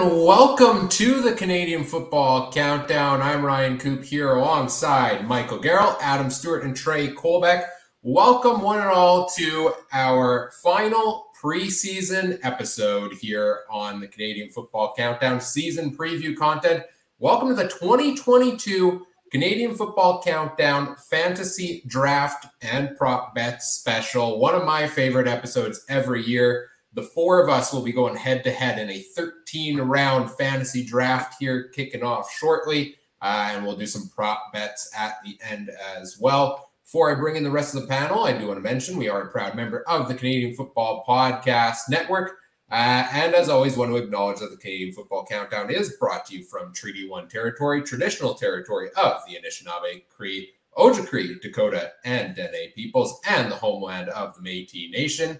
and welcome to the Canadian Football Countdown. I'm Ryan Coop here alongside Michael Gerl, Adam Stuart, and Trey Colbeck. Welcome, one and all, to our final preseason episode here on the Canadian Football Countdown season preview content. Welcome to the 2022 Canadian Football Countdown Fantasy Draft and Prop Bets Special. One of my favorite episodes every year. The four of us will be going head to head in a 13 round fantasy draft here, kicking off shortly. Uh, and we'll do some prop bets at the end as well. Before I bring in the rest of the panel, I do want to mention we are a proud member of the Canadian Football Podcast Network. Uh, and as always, want to acknowledge that the Canadian Football Countdown is brought to you from Treaty One territory, traditional territory of the Anishinaabe, Cree, Ojibwe, Dakota, and Dene peoples, and the homeland of the Métis Nation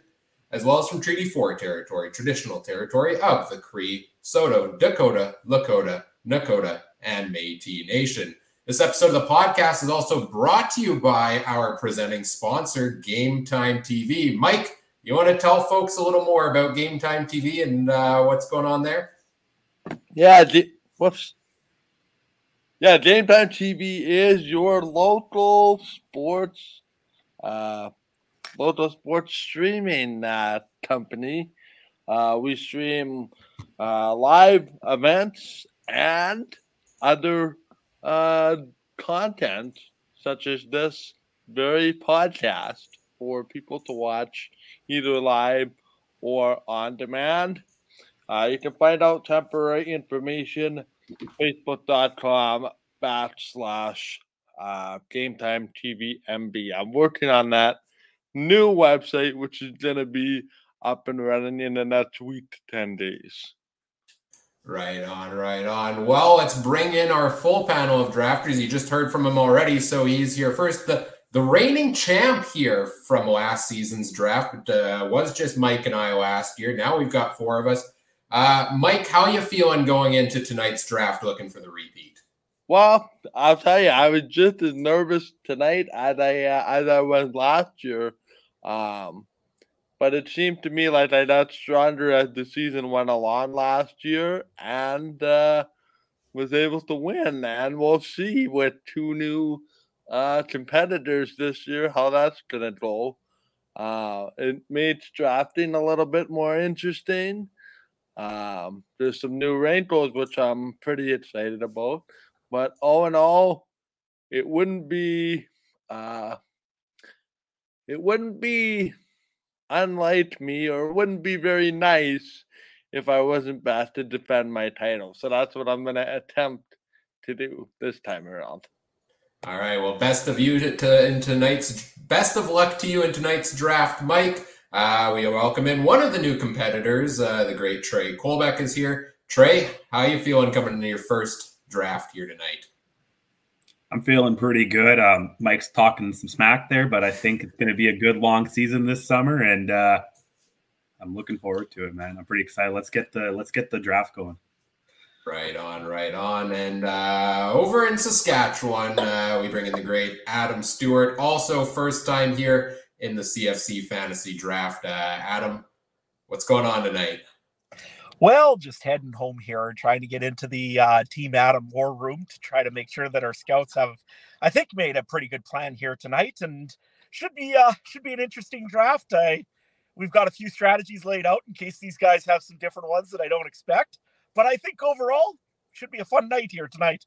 as well as from Treaty 4 territory, traditional territory of the Cree, Saulteaux, Dakota, Lakota, Nakota, and Métis Nation. This episode of the podcast is also brought to you by our presenting sponsor, Game Time TV. Mike, you want to tell folks a little more about Game Time TV and uh, what's going on there? Yeah, G- whoops. Yeah, Game Time TV is your local sports uh, local sports streaming uh, company. Uh, we stream uh, live events and other uh, content, such as this very podcast, for people to watch either live or on demand. Uh, you can find out temporary information facebook.com backslash uh, game time TV MB. I'm working on that new website, which is going to be up and running in the next week to 10 days. Right on, right on. Well, let's bring in our full panel of drafters. You just heard from him already, so he's here first. The the reigning champ here from last season's draft uh, was just Mike and I last year. Now we've got four of us. Uh, Mike, how you feeling going into tonight's draft, looking for the repeat? Well, I'll tell you, I was just as nervous tonight as I uh, as I was last year. Um, but it seemed to me like I got stronger as the season went along last year and uh, was able to win. And we'll see with two new uh, competitors this year how that's going to go. Uh, it made drafting a little bit more interesting. Um, there's some new wrinkles, which I'm pretty excited about. But all in all, it wouldn't be uh, it wouldn't be unlike me or it wouldn't be very nice if I wasn't best to defend my title. So that's what I'm going to attempt to do this time around. All right. Well, best of you to, to in tonight's best of luck to you in tonight's draft, Mike. Uh, we welcome in one of the new competitors, uh, the great Trey Colbeck is here. Trey, how you feeling coming into your first draft here tonight? I'm feeling pretty good. Um, Mike's talking some smack there, but I think it's going to be a good long season this summer, and uh, I'm looking forward to it, man. I'm pretty excited. Let's get the let's get the draft going. Right on, right on. And uh, over in Saskatchewan, uh, we bring in the great Adam Stuart, also first time here in the CFC Fantasy Draft. Uh, Adam, what's going on tonight? Well, just heading home here and trying to get into the uh, Team Adam war room to try to make sure that our scouts have, I think, made a pretty good plan here tonight, and should be uh, should be an interesting draft. I we've got a few strategies laid out in case these guys have some different ones that I don't expect, but I think overall should be a fun night here tonight.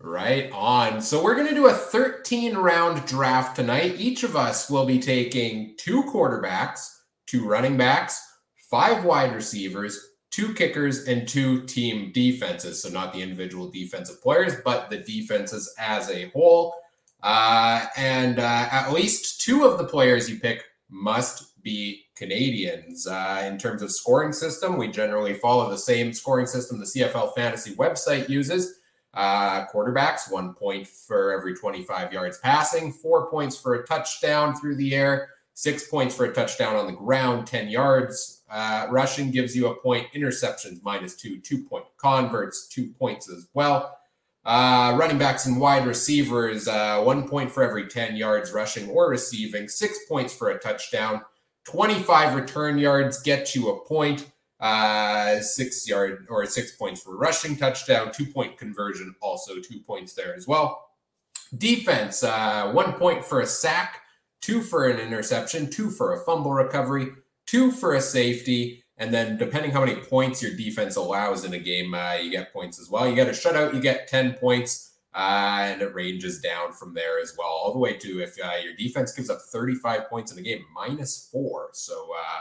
Right on. So we're going to do a 13 round draft tonight. Each of us will be taking two quarterbacks, two running backs five wide receivers, two kickers, and two team defenses. So, not the individual defensive players, but the defenses as a whole. Uh, and uh, at least two of the players you pick must be Canadians. Uh, in terms of scoring system, we generally follow the same scoring system the CFL Fantasy website uses. Uh, quarterbacks, one point for every 25 yards passing, four points for a touchdown through the air, six points for a touchdown on the ground, 10 yards uh, rushing gives you a point. Interceptions minus two, two point converts, two points as well. Uh, running backs and wide receivers, uh, one point for every 10 yards rushing or receiving, six points for a touchdown. 25 return yards get you a point. uh, six yard or six points for rushing touchdown, two point conversion, also two points there as well. Defense, uh, one point for a sack, two for an interception, two for a fumble recovery, two for a safety. And then, depending how many points your defense allows in a game, uh, you get points as well. You get a shutout, you get 10 points, uh, and it ranges down from there as well, all the way to if uh, your defense gives up 35 points in a game, minus four. So, uh,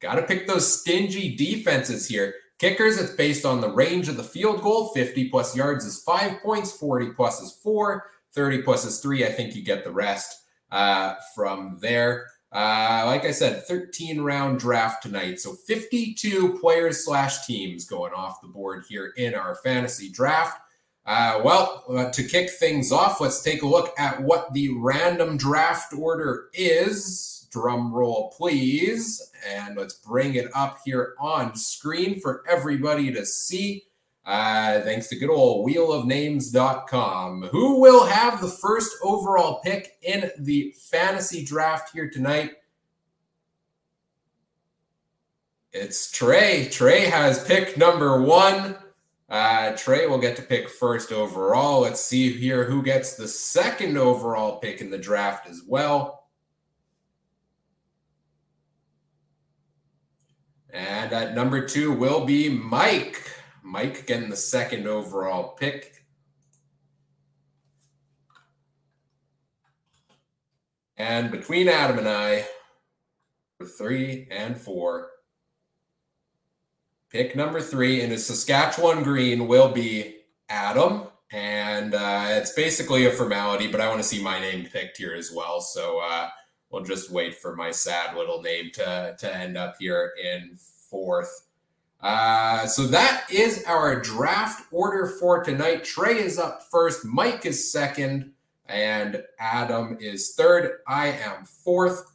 got to pick those stingy defenses here. Kickers, it's based on the range of the field goal. 50 plus yards is five points, 40 plus is four, 30 plus is three. I think you get the rest uh, from there. Uh, like I said, 13 round draft tonight. So 52 players slash teams going off the board here in our fantasy draft. Uh, well, uh, to kick things off, let's take a look at what the random draft order is. Drum roll, please. And let's bring it up here on screen for everybody to see. Uh, thanks to good old wheelofnames.com. Who will have the first overall pick in the fantasy draft here tonight? It's Trey. Trey has pick number one. Uh, Trey will get to pick first overall. Let's see here who gets the second overall pick in the draft as well. And at number two will be Mike. Mike getting the second overall pick. And between Adam and I, for three and four, pick number three in a Saskatchewan green will be Adam. And uh, it's basically a formality, but I want to see my name picked here as well. So uh, we'll just wait for my sad little name to, to end up here in fourth. Uh, so that is our draft order for tonight. Trey is up first, Mike is second, and Adam is third. I am fourth.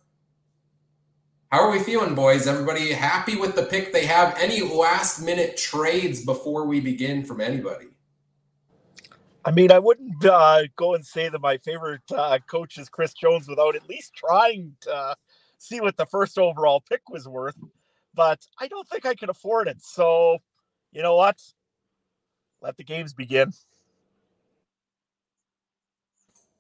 How are we feeling, boys? Everybody happy with the pick they have? Any last minute trades before we begin from anybody? I mean, I wouldn't uh, go and say that my favorite uh, coach is Chris Jones without at least trying to see what the first overall pick was worth but I don't think I can afford it. So, you know what? Let the games begin.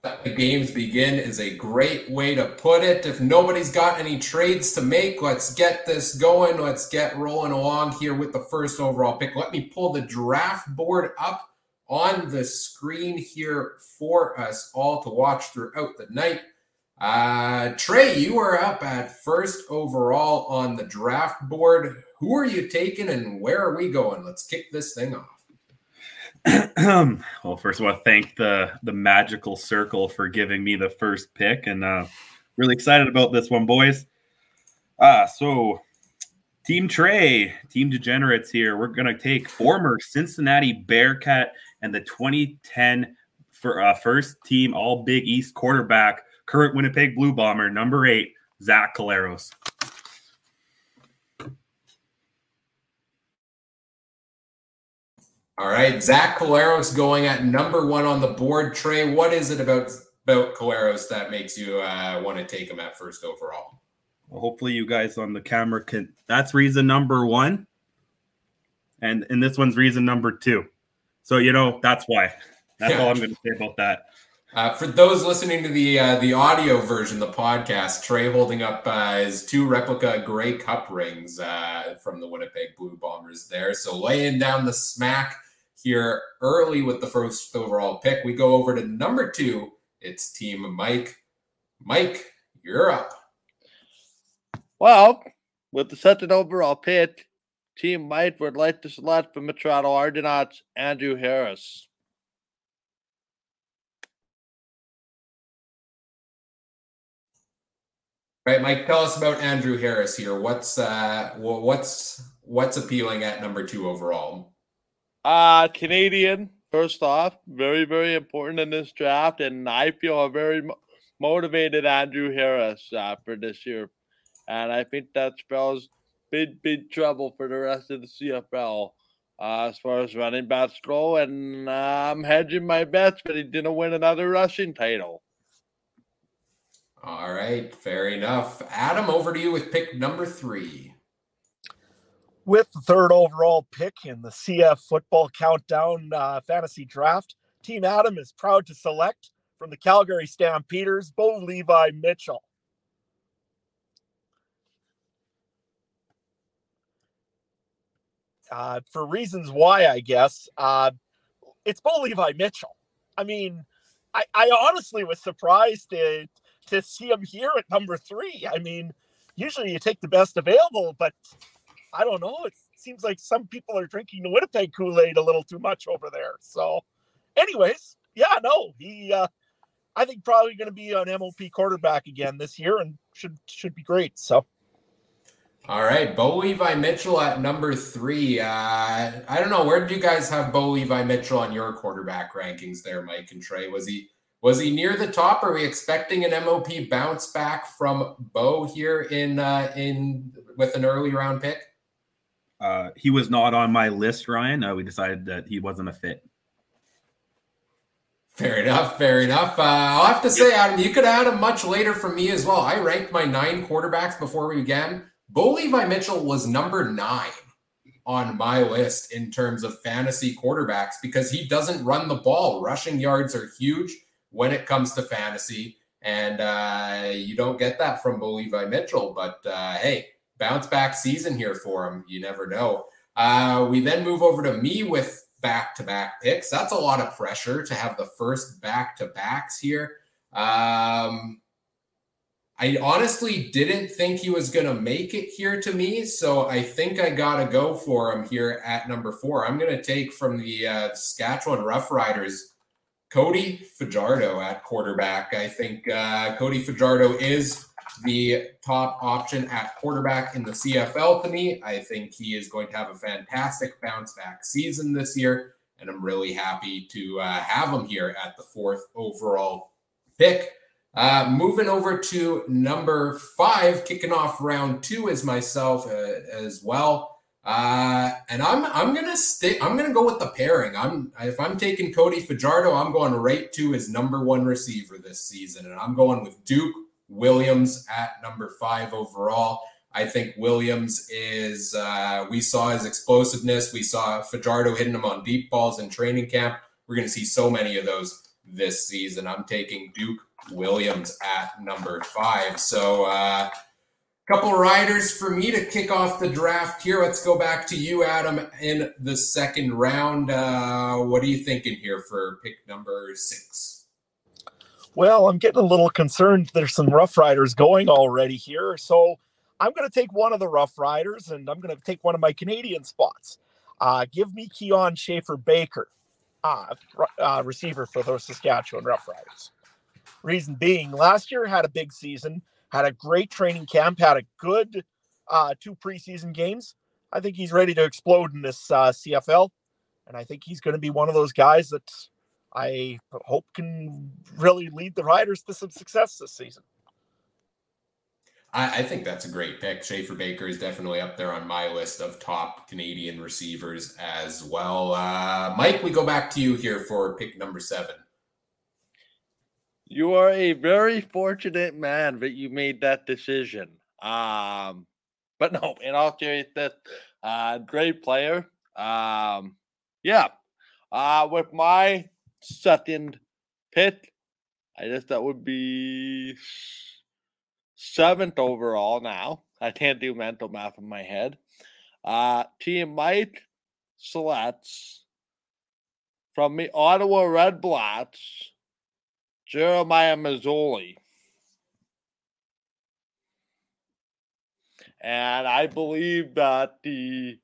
Let the games begin is a great way to put it. If nobody's got any trades to make, let's get this going. Let's get rolling along here with the first overall pick. Let me pull the draft board up on the screen here for us all to watch throughout the night. Uh, Trey, you are up at first overall on the draft board. Who are you taking and where are we going? Let's kick this thing off. well, first of all, thank the the magical circle for giving me the first pick, and uh, really excited about this one, boys. Uh, so Team Trey, Team Degenerates here. We're gonna take former Cincinnati Bearcat and the 2010 for uh, first team All Big East quarterback current Winnipeg Blue Bomber, number eight, Zach Collaros. All right, Zach Collaros going at number one on the board. Trey, what is it about about Collaros that makes you uh, want to take him at first overall? Well, hopefully, you guys on the camera can. That's reason number one, and and this one's reason number two. So you know that's why. That's yeah. all I'm going to say about that. Uh, for those listening to the uh, the audio version, the podcast, Trey holding up uh, his two replica Grey Cup rings uh, from the Winnipeg Blue Bombers there. So laying down the smack here early with the first overall pick. We go over to number two. It's Team Mike. Mike, you're up. Well, with the second overall pick, Team Mike would like to select from the Toronto Argonauts Andrew Harris. Right, Mike. Tell us about Andrew Harris here. What's uh, what's what's appealing at number two overall? Uh Canadian. First off, very very important in this draft, and I feel a very mo- motivated Andrew Harris uh, for this year, and I think that spells big big trouble for the rest of the CFL. Uh, as far as running backs go, and uh, I'm hedging my bets, but he didn't win another rushing title. All right, fair enough. Adam, over to you with pick number three. With the third overall pick in the CF Football Countdown uh, Fantasy Draft, Team Adam is proud to select from the Calgary Stampeders, Bo Levi Mitchell. Uh, for reasons why, I guess, uh, it's Bo Levi Mitchell. I mean, I, I honestly was surprised to, to see him here at number three. I mean, usually you take the best available, but I don't know. It seems like some people are drinking the Winnipeg Kool Aid a little too much over there. So, anyways, yeah, no, he, uh, I think probably going to be an MOP quarterback again this year and should should be great. So. All right, Bo Levi Mitchell at number three. Uh, I don't know where did you guys have Bo Levi Mitchell on your quarterback rankings there, Mike and Trey? Was he was he near the top? Are we expecting an MOP bounce back from Bo here in uh, in with an early round pick? Uh, he was not on my list, Ryan. Uh, we decided that he wasn't a fit. Fair enough. Fair enough. Uh, I'll have to say, Adam, you could add him much later for me as well. I ranked my nine quarterbacks before we began. Bo Levi Mitchell was number nine on my list in terms of fantasy quarterbacks because he doesn't run the ball. Rushing yards are huge when it comes to fantasy, and uh, you don't get that from Levi Mitchell. But uh, hey, bounce back season here for him. You never know. Uh, we then move over to me with back to back picks. That's a lot of pressure to have the first back to backs here. Um, I honestly didn't think he was going to make it here to me. So I think I got to go for him here at number four. I'm going to take from the uh, Saskatchewan Roughriders, Cody Fajardo at quarterback. I think uh, Cody Fajardo is the top option at quarterback in the CFL to me. I think he is going to have a fantastic bounce back season this year. And I'm really happy to uh, have him here at the fourth overall pick. Uh, moving over to number five, kicking off round two is myself uh, as well. Uh, and I'm I'm gonna stick. I'm gonna go with the pairing. I'm if I'm taking Cody Fajardo, I'm going right to his number one receiver this season, and I'm going with Duke Williams at number five overall. I think Williams is. Uh, we saw his explosiveness. We saw Fajardo hitting him on deep balls in training camp. We're to see so many of those this season. I'm taking Duke Williams at number five. So, uh, couple riders for me to kick off the draft here. Let's go back to you, Adam, in the second round. Uh, what are you thinking here for pick number six? Well, I'm getting a little concerned. There's some Rough Riders going already here. So, I'm going to take one of the Rough Riders and I'm going to take one of my Canadian spots. Uh, give me Kian Schaffer Baker, uh, uh, receiver for those Saskatchewan Rough Riders. Reason being, last year had a big season, had a great training camp, had a good uh, two preseason games. I think he's ready to explode in this uh, CFL, and I think he's going to be one of those guys that I hope can really lead the Riders to some success this season. I, I think that's a great pick. Schaffer Baker is definitely up there on my list of top Canadian receivers as well. Uh, Mike, we go back to you here for pick number seven. You are a very fortunate man that you made that decision. Um, but no, in all seriousness, uh, great player. Um, yeah. Uh, with my second pick, I guess that would be seventh overall now. I can't do mental math in my head. Uh, team Mike selects from the Ottawa Red Blacks Jeremiah Masoli. And I believe that the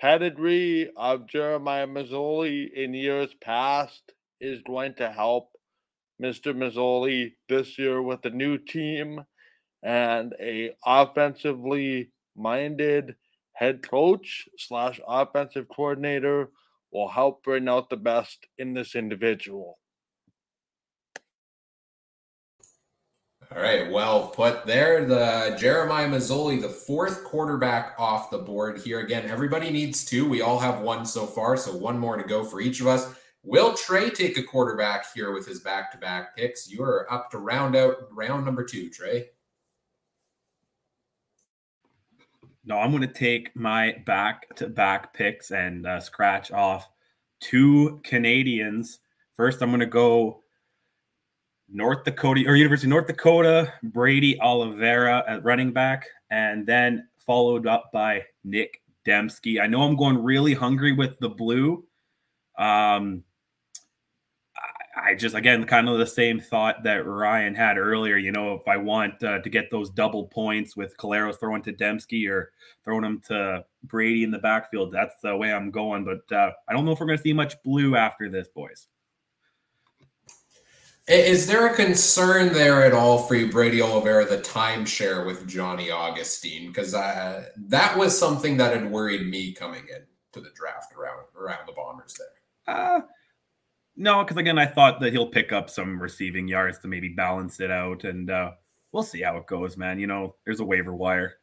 pedigree of Jeremiah Masoli in years past is going to help Mr. Masoli this year with a new team and a offensively minded head coach slash offensive coordinator will help bring out the best in this individual. All right, well put there. The Jeremiah Masoli, the fourth quarterback off the board here. Again, everybody needs two. We all have one so far, so one more to go for each of us. Will Trey take a quarterback here with his back-to-back picks? You are up to round out round number two, Trey. No, I'm going to take my back to back picks and uh, scratch off two Canadians. First, I'm going to go North Dakota or University of North Dakota, Brady Oliveira at running back, and then followed up by Nick Demski. I know I'm going really hungry with the blue. Um, I just again kind of the same thought that Ryan had earlier. You know, if I want uh, to get those double points with Collaros throwing to Demski or throwing him to Brady in the backfield, that's the way I'm going. But uh, I don't know if we're going to see much blue after this, boys. Is there a concern there at all for you, Brady Oliveira, the timeshare with Johnny Augustine? Because uh, that was something that had worried me coming in to the draft around around the Bombers there. Uh, no, because again, I thought that he'll pick up some receiving yards to maybe balance it out, and uh, we'll see how it goes, man. You know, there's a waiver wire.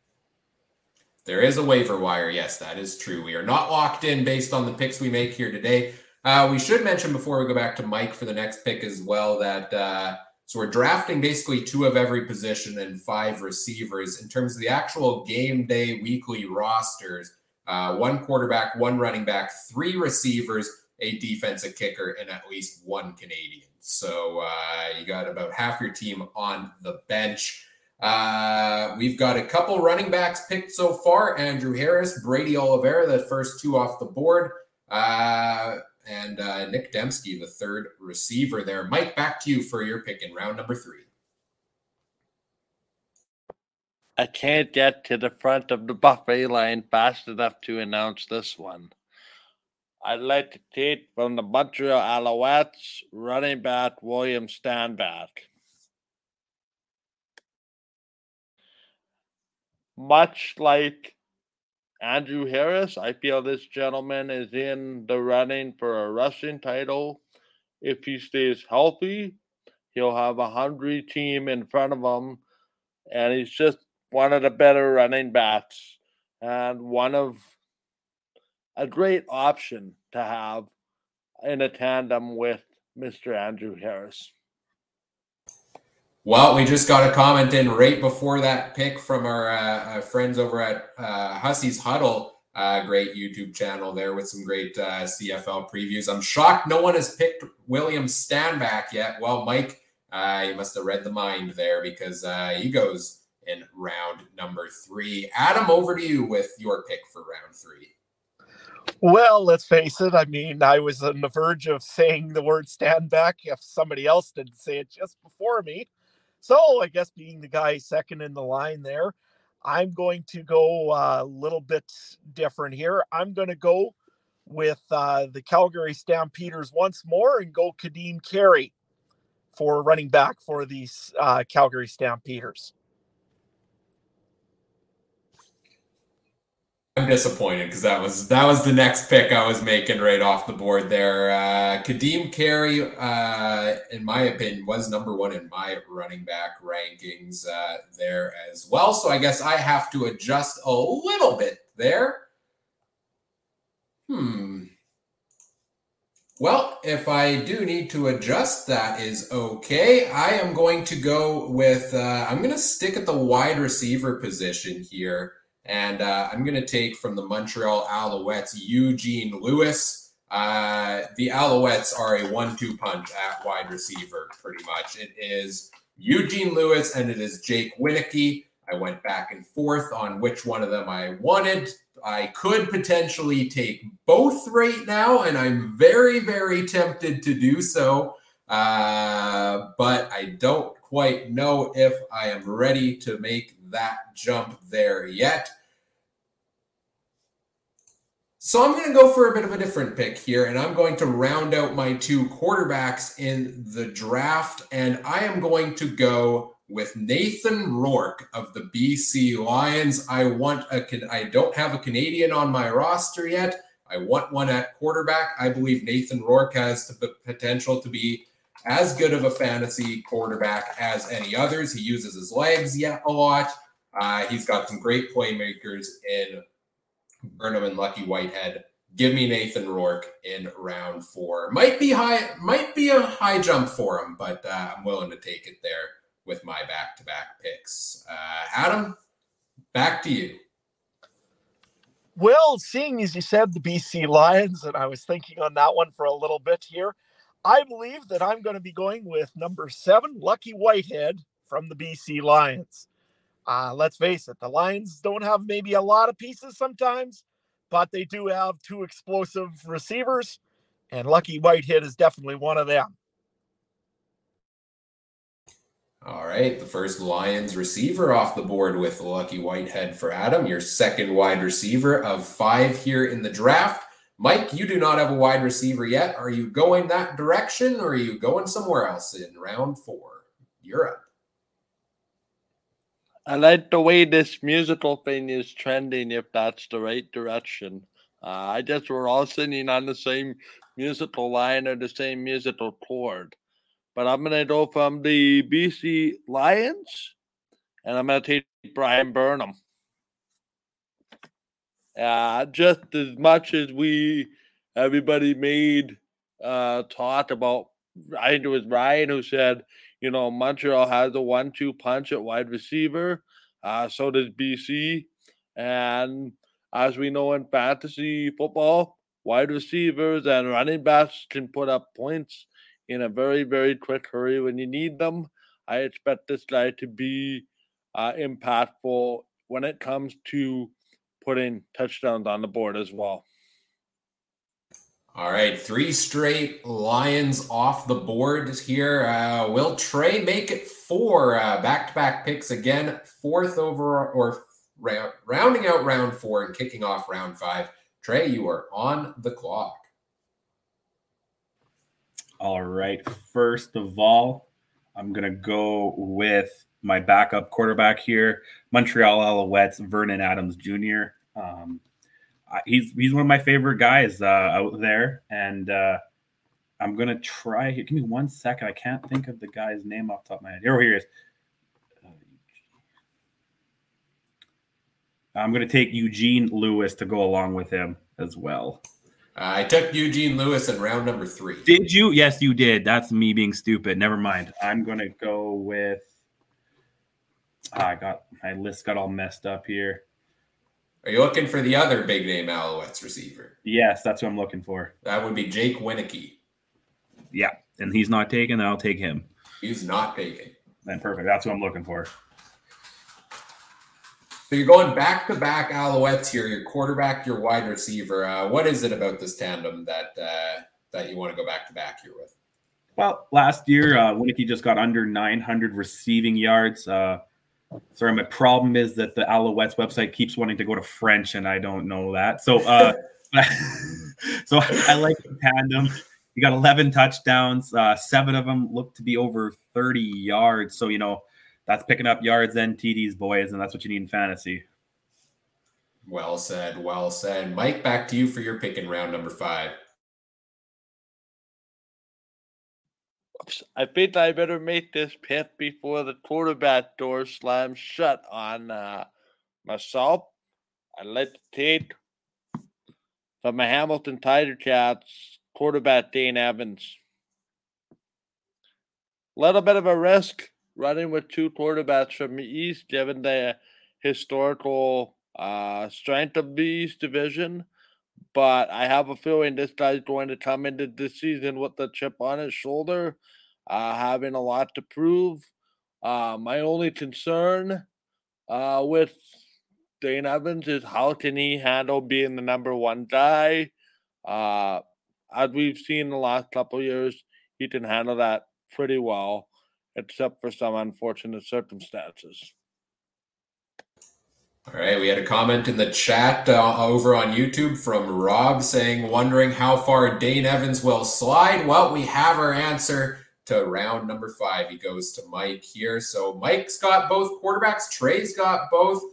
There is a waiver wire. Yes, that is true. We are not locked in based on the picks we make here today. Uh, we should mention before we go back to Mike for the next pick as well that uh, so we're drafting basically two of every position and five receivers in terms of the actual game day weekly rosters. Uh, one quarterback, one running back, three receivers, a defensive kicker, and at least one Canadian. So uh, you got about half your team on the bench. Uh, we've got a couple running backs picked so far Andrew Harris, Brady Oliveira, the first two off the board. And uh, Nick Demski, the third receiver there. Mike, back to you for your pick in round number three. I can't get to the front of the buffet line fast enough to announce this one. I'd like to take from the Montreal Alouettes running back William Stanback. Much like Andrew Harris, I feel this gentleman is in the running for a rushing title. If he stays healthy, he'll have a hungry team in front of him, and he's just one of the better running backs and one of a great option to have in a tandem with Mr. Andrew Harris. Well, we just got a comment in right before that pick from our uh, uh friends over at uh, Hussey's Huddle. Uh, great YouTube channel there with some great uh, CFL previews. I'm shocked no one has picked William Stanback yet. Well, Mike, uh, you must have read the mind there because uh, he goes in round number three. Adam, over to you with your pick for round three. Well, let's face it. I mean, I was on the verge of saying the word stand back if somebody else didn't say it just before me. So I guess being the guy second in the line there, I'm going to go uh, a little bit different here. I'm going to go with uh, the Calgary Stampeders once more and go Kadeem Carey for running back for these uh, Calgary Stampeders. I'm disappointed because that was that was the next pick I was making right off the board there. Uh, Kadeem Carey, uh, in my opinion, was number one in my running back rankings uh, there as well. So I guess I have to adjust a little bit there. Hmm. Well, if I do need to adjust, that is okay. I am going to go with. Uh, I'm going to stick at the wide receiver position here. And uh, I'm going to take from the Montreal Alouettes Eugene Lewis. Uh, the Alouettes are a one two punch at wide receiver, pretty much. It is Eugene Lewis and it is Jake Wieneke. I went back and forth on which one of them I wanted. I could potentially take both right now, and I'm very, very tempted to do so. Uh, but I don't quite know if I am ready to make that jump there yet. So I'm going to go for a bit of a different pick here, and I'm going to round out my two quarterbacks in the draft, and I am going to go with Nathan Rourke of the BC Lions. I want a I don't have a Canadian on my roster yet. I want one at quarterback. I believe Nathan Rourke has the potential to be as good of a fantasy quarterback as any others. He uses his legs yet a lot. Uh, he's got some great playmakers in Burnham and Lucky Whitehead. Give me Nathan Rourke in round four. Might be high, might be a high jump for him, but uh, I'm willing to take it there with my back-to-back picks. Uh, Adam, back to you. Well, seeing as you said the BC Lions, and I was thinking on that one for a little bit here, I believe that I'm going to be going with number seven, Lucky Whitehead from the BC Lions. Uh, let's face it, the Lions don't have maybe a lot of pieces sometimes, but they do have two explosive receivers, and Lucky Whitehead is definitely one of them. All right, the first Lions receiver off the board with Lucky Whitehead for Adam, your second wide receiver of five here in the draft. Mike, you do not have a wide receiver yet. Are you going that direction or are you going somewhere else in round four? Up. I like the way this musical thing is trending, if that's the right direction. Uh, I guess we're all singing on the same musical line or the same musical chord. But I'm going to go from the BC Lions and I'm going to take Bryan Burnham. Uh, just as much as we, everybody made uh, talk about, I think it was Ryan who said, you know, Montreal has a one two punch at wide receiver. Uh, so does BC. And as we know in fantasy football, wide receivers and running backs can put up points in a very, very quick hurry when you need them. I expect this guy to be uh, impactful when it comes to putting touchdowns on the board as well. All right, three straight Lions off the board here. Uh, will Trey make it four back to back picks again? Fourth over or round, rounding out round four and kicking off round five. Trey, you are on the clock. All right. First of all, I'm going to go with my backup quarterback here, Montreal Alouettes, Vernon Adams Jr. Um, he's he's one of my favorite guys uh, out there, and uh, I'm gonna try. Here. Give me one second. I can't think of the guy's name off the top of my head. Here, here he is. I'm gonna take Eugene Lewis to go along with him as well. Uh, I took Eugene Lewis in round number three. Did you? Yes, you did. That's me being stupid. Never mind. I'm gonna go with. I got my list got all messed up here. Are you looking for the other big name Alouettes receiver? Yes, that's what I'm looking for. That would be Jake Wieneke. Yeah, and he's not taken. I'll take him. He's not taken. Then perfect. That's what I'm looking for. So you're going back to back Alouettes here. Your quarterback, your wide receiver. Uh, what is it about this tandem that uh, that you want to go back to back here with? Well, last year uh, Wieneke just got under 900 receiving yards. Uh, sorry, my problem is that the Alouettes website keeps wanting to go to French, and I don't know that. So, uh, so I like the tandem. You got 11 touchdowns. Uh, seven of them look to be over 30 yards. So you know that's picking up yards and TDs, boys, and that's what you need in fantasy. Well said. Well said. Mike, back to you for your pick in round number five. I think I better make this pick before the quarterback door slams shut on uh, myself. I'd like to take from my Hamilton Tiger Cats quarterback Dane Evans. Little bit of a risk running with two quarterbacks from the East, given the historical uh, strength of the East Division. But I have a feeling this guy's going to come into this season with the chip on his shoulder, uh, having a lot to prove. Uh, my only concern uh, with Dane Evans is how can he handle being the number one guy? Uh, as we've seen the last couple years, he can handle that pretty well except for some unfortunate circumstances. All right, we had a comment in the chat uh, over on YouTube from Rob saying, wondering how far Dane Evans will slide. Well, we have our answer to round number five. He goes to Mike here. So Mike's got both quarterbacks, Trey's got both.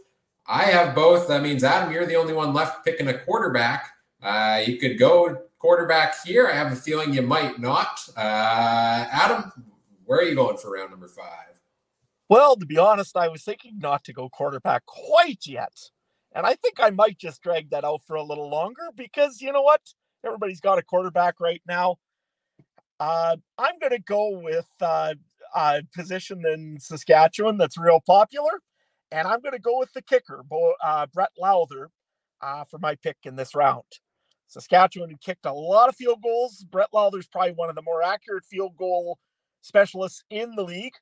I have both. That means, Adam, you're the only one left picking a quarterback. Uh, you could go quarterback here. I have a feeling you might not. Uh, Adam, where are you going for round number five? Well, to be honest, I was thinking not to go quarterback quite yet. And I think I might just drag that out for a little longer because you know what? Everybody's got a quarterback right now. Uh, I'm going to go with uh, a position in Saskatchewan that's real popular. And I'm going to go with the kicker, uh, Brett Lauther, uh, for my pick in this round. Saskatchewan kicked a lot of field goals. Brett Lauther's probably one of the more accurate field goal specialists in the league.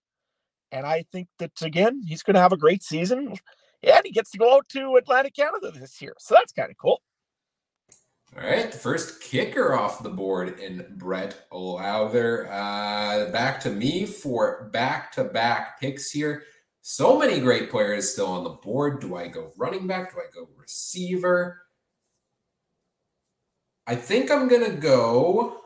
And I think that, again, he's going to have a great season. And he gets to go out to Atlantic Canada this year. So that's kind of cool. All right, the first kicker off the board in Brett Lauther. Uh, back to me for back to back picks here. So many great players still on the board. Do I go running back? Do I go receiver? I think I'm going to go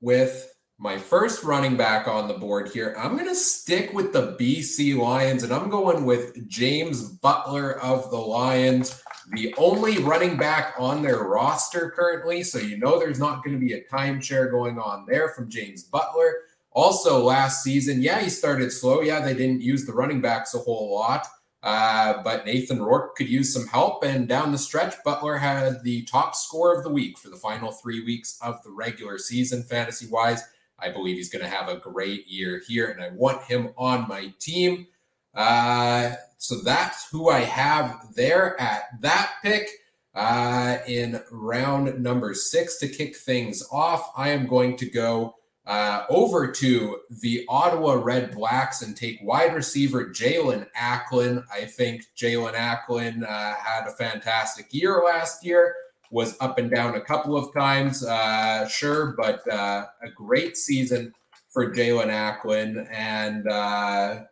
with my first running back on the board here. I'm going to stick with the BC Lions, and I'm going with James Butler of the Lions the only running back on their roster currently. So you know there's not going to be a timeshare going on there from James Butler. Also, last season, yeah, he started slow. Yeah, they didn't use the running backs a whole lot. Uh, but Nathan Rourke could use some help. And down the stretch, Butler had the top score of the week for the final three weeks of the regular season, fantasy wise. I believe he's going to have a great year here, and I want him on my team. Uh, so that's who I have there at that pick. Uh, in round number six to kick things off, I am going to go uh, over to the Ottawa Red Blacks and take wide receiver Jaelon Acklin. I think Jaelon Acklin uh, had a fantastic year last year, was up and down a couple of times, uh, sure, but uh, a great season for Jaelon Acklin. And uh,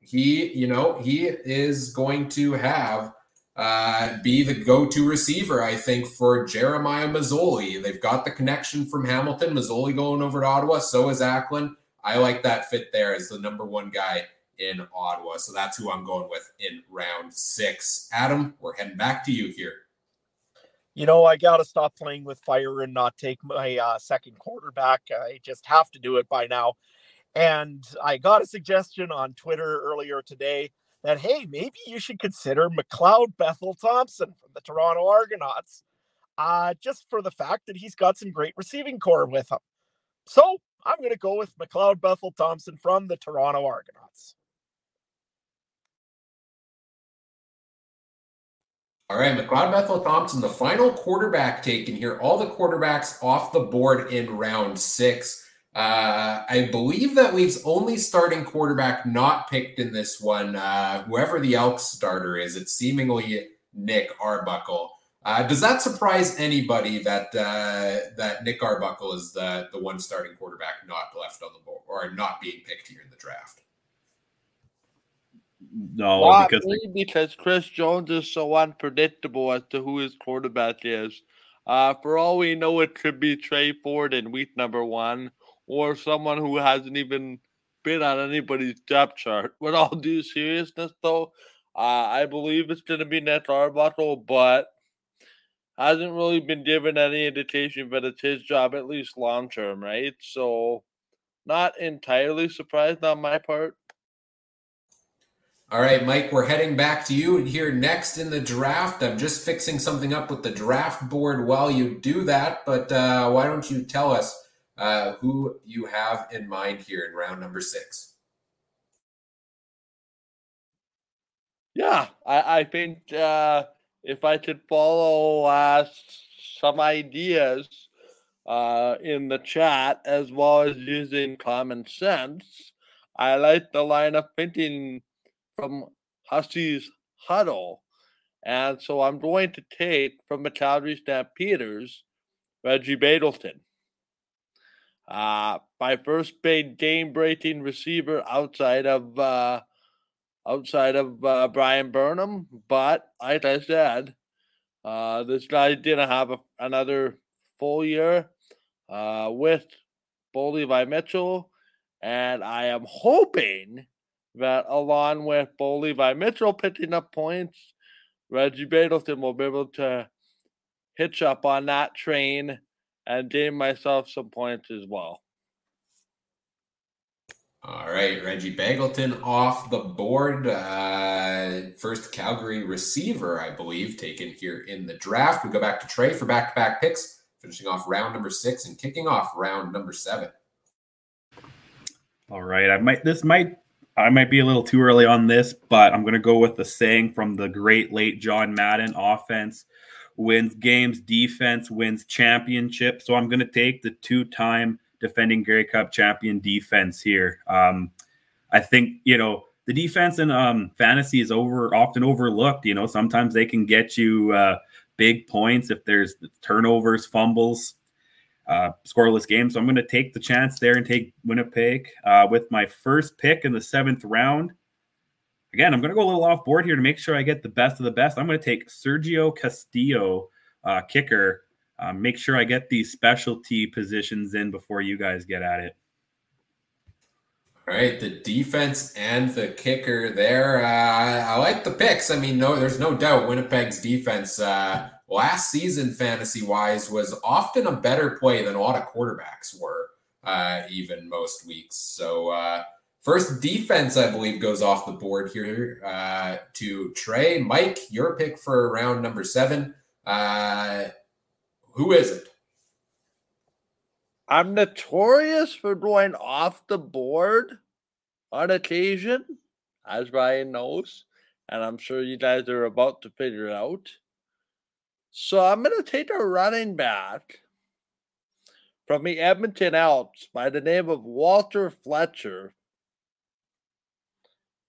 he, you know, he is going to have uh, be the go-to receiver, I think, for Jeremiah Masoli. They've got the connection from Hamilton, Masoli going over to Ottawa. So is Acklin. I like that fit there as the number one guy in Ottawa. So that's who I'm going with in round six. Adam, we're heading back to you here. You know, I got to stop playing with fire and not take my uh, second quarterback. I just have to do it by now. And I got a suggestion on Twitter earlier today that, hey, maybe you should consider McLeod Bethel Thompson from the Toronto Argonauts, uh, just for the fact that he's got some great receiving core with him. So I'm going to go with McLeod Bethel Thompson from the Toronto Argonauts. All right, McLeod Bethel Thompson, the final quarterback taken here. All the quarterbacks off the board in round six. Uh, I believe that leaves only starting quarterback not picked in this one. Uh, whoever the Elks starter is, it's seemingly Nick Arbuckle. Uh, does that surprise anybody that uh, that Nick Arbuckle is the the one starting quarterback not left on the board or not being picked here in the draft? No, not because because Chris Jones is so unpredictable as to who his quarterback is. Uh, for all we know, it could be Tre Ford in week number one or someone who hasn't even been on anybody's depth chart. With all due seriousness, though, uh, I believe it's going to be Nick Arbuckle, but hasn't really been given any indication that it's his job, at least long term, right? So, not entirely surprised on my part. All right, Mike, we're heading back to you here next in the draft. I'm just fixing something up with the draft board while you do that, but uh, why don't you tell us? uh, who you have in mind here in round number six. Yeah, I, I think uh, if I could follow uh, some ideas uh, in the chat as well as using common sense, I like the line of thinking from Huskies Huddle. And so I'm going to take from the Calgary Stampeders Reggie Begelton. Uh, my first big game breaking receiver outside of uh, outside of uh, Bryan Burnham, but like I said, uh, this guy didn't have a, another full year uh, with Bo Levi Mitchell, and I am hoping that along with Bo Levi Mitchell picking up points, Reggie Begelton will be able to hitch up on that train and gain myself some points as well. All right, Reggie Begelton off the board. Uh, first Calgary receiver, I believe, taken here in the draft. We go back to Trey for back to back picks, finishing off round number six and kicking off round number seven. All right, I might this might I might be a little too early on this, but I'm going to go with the saying from the great late John Madden offense wins games, defense wins championships. So I'm going to take the two-time defending Grey Cup champion defense here. Um, I think you know the defense in um, fantasy is over often overlooked. You know, sometimes they can get you uh, big points if there's turnovers, fumbles, uh, scoreless game. So I'm going to take the chance there and take Winnipeg uh, with my first pick in the seventh round. Again, I'm going to go a little off board here to make sure I get the best of the best. I'm going to take Sergio Castillo, uh, kicker. Uh, make sure I get these specialty positions in before you guys get at it. All right, the defense and the kicker there. Uh, I like the picks. I mean, no, there's no doubt Winnipeg's defense uh, last season, fantasy wise, was often a better play than a lot of quarterbacks were, uh, even most weeks. So, uh, first defense, I believe, goes off the board here uh, to Trey. Mike, your pick for round number seven. Uh, who is it? I'm notorious for going off the board on occasion, as Ryan knows, and I'm sure you guys are about to figure it out. So I'm going to take a running back from the Edmonton Elks by the name of Walter Fletcher.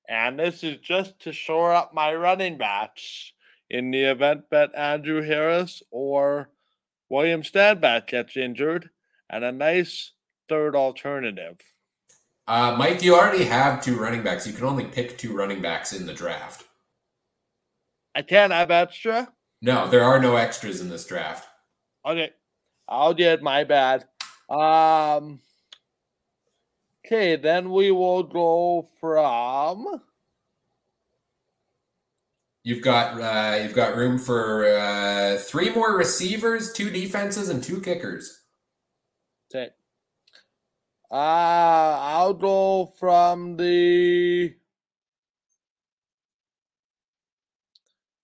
And this is just to shore up my running backs in the event that Andrew Harris or William Stanback gets injured and a nice third alternative. Uh, Mike, you already have two running backs. You can only pick two running backs in the draft. I can't have extra. No, there are no extras in this draft. Okay, I'll get my bad. Um. Okay, then we will go from. You've got uh, you've got room for uh, three more receivers, two defenses, and two kickers. Okay. Uh, I'll go from the.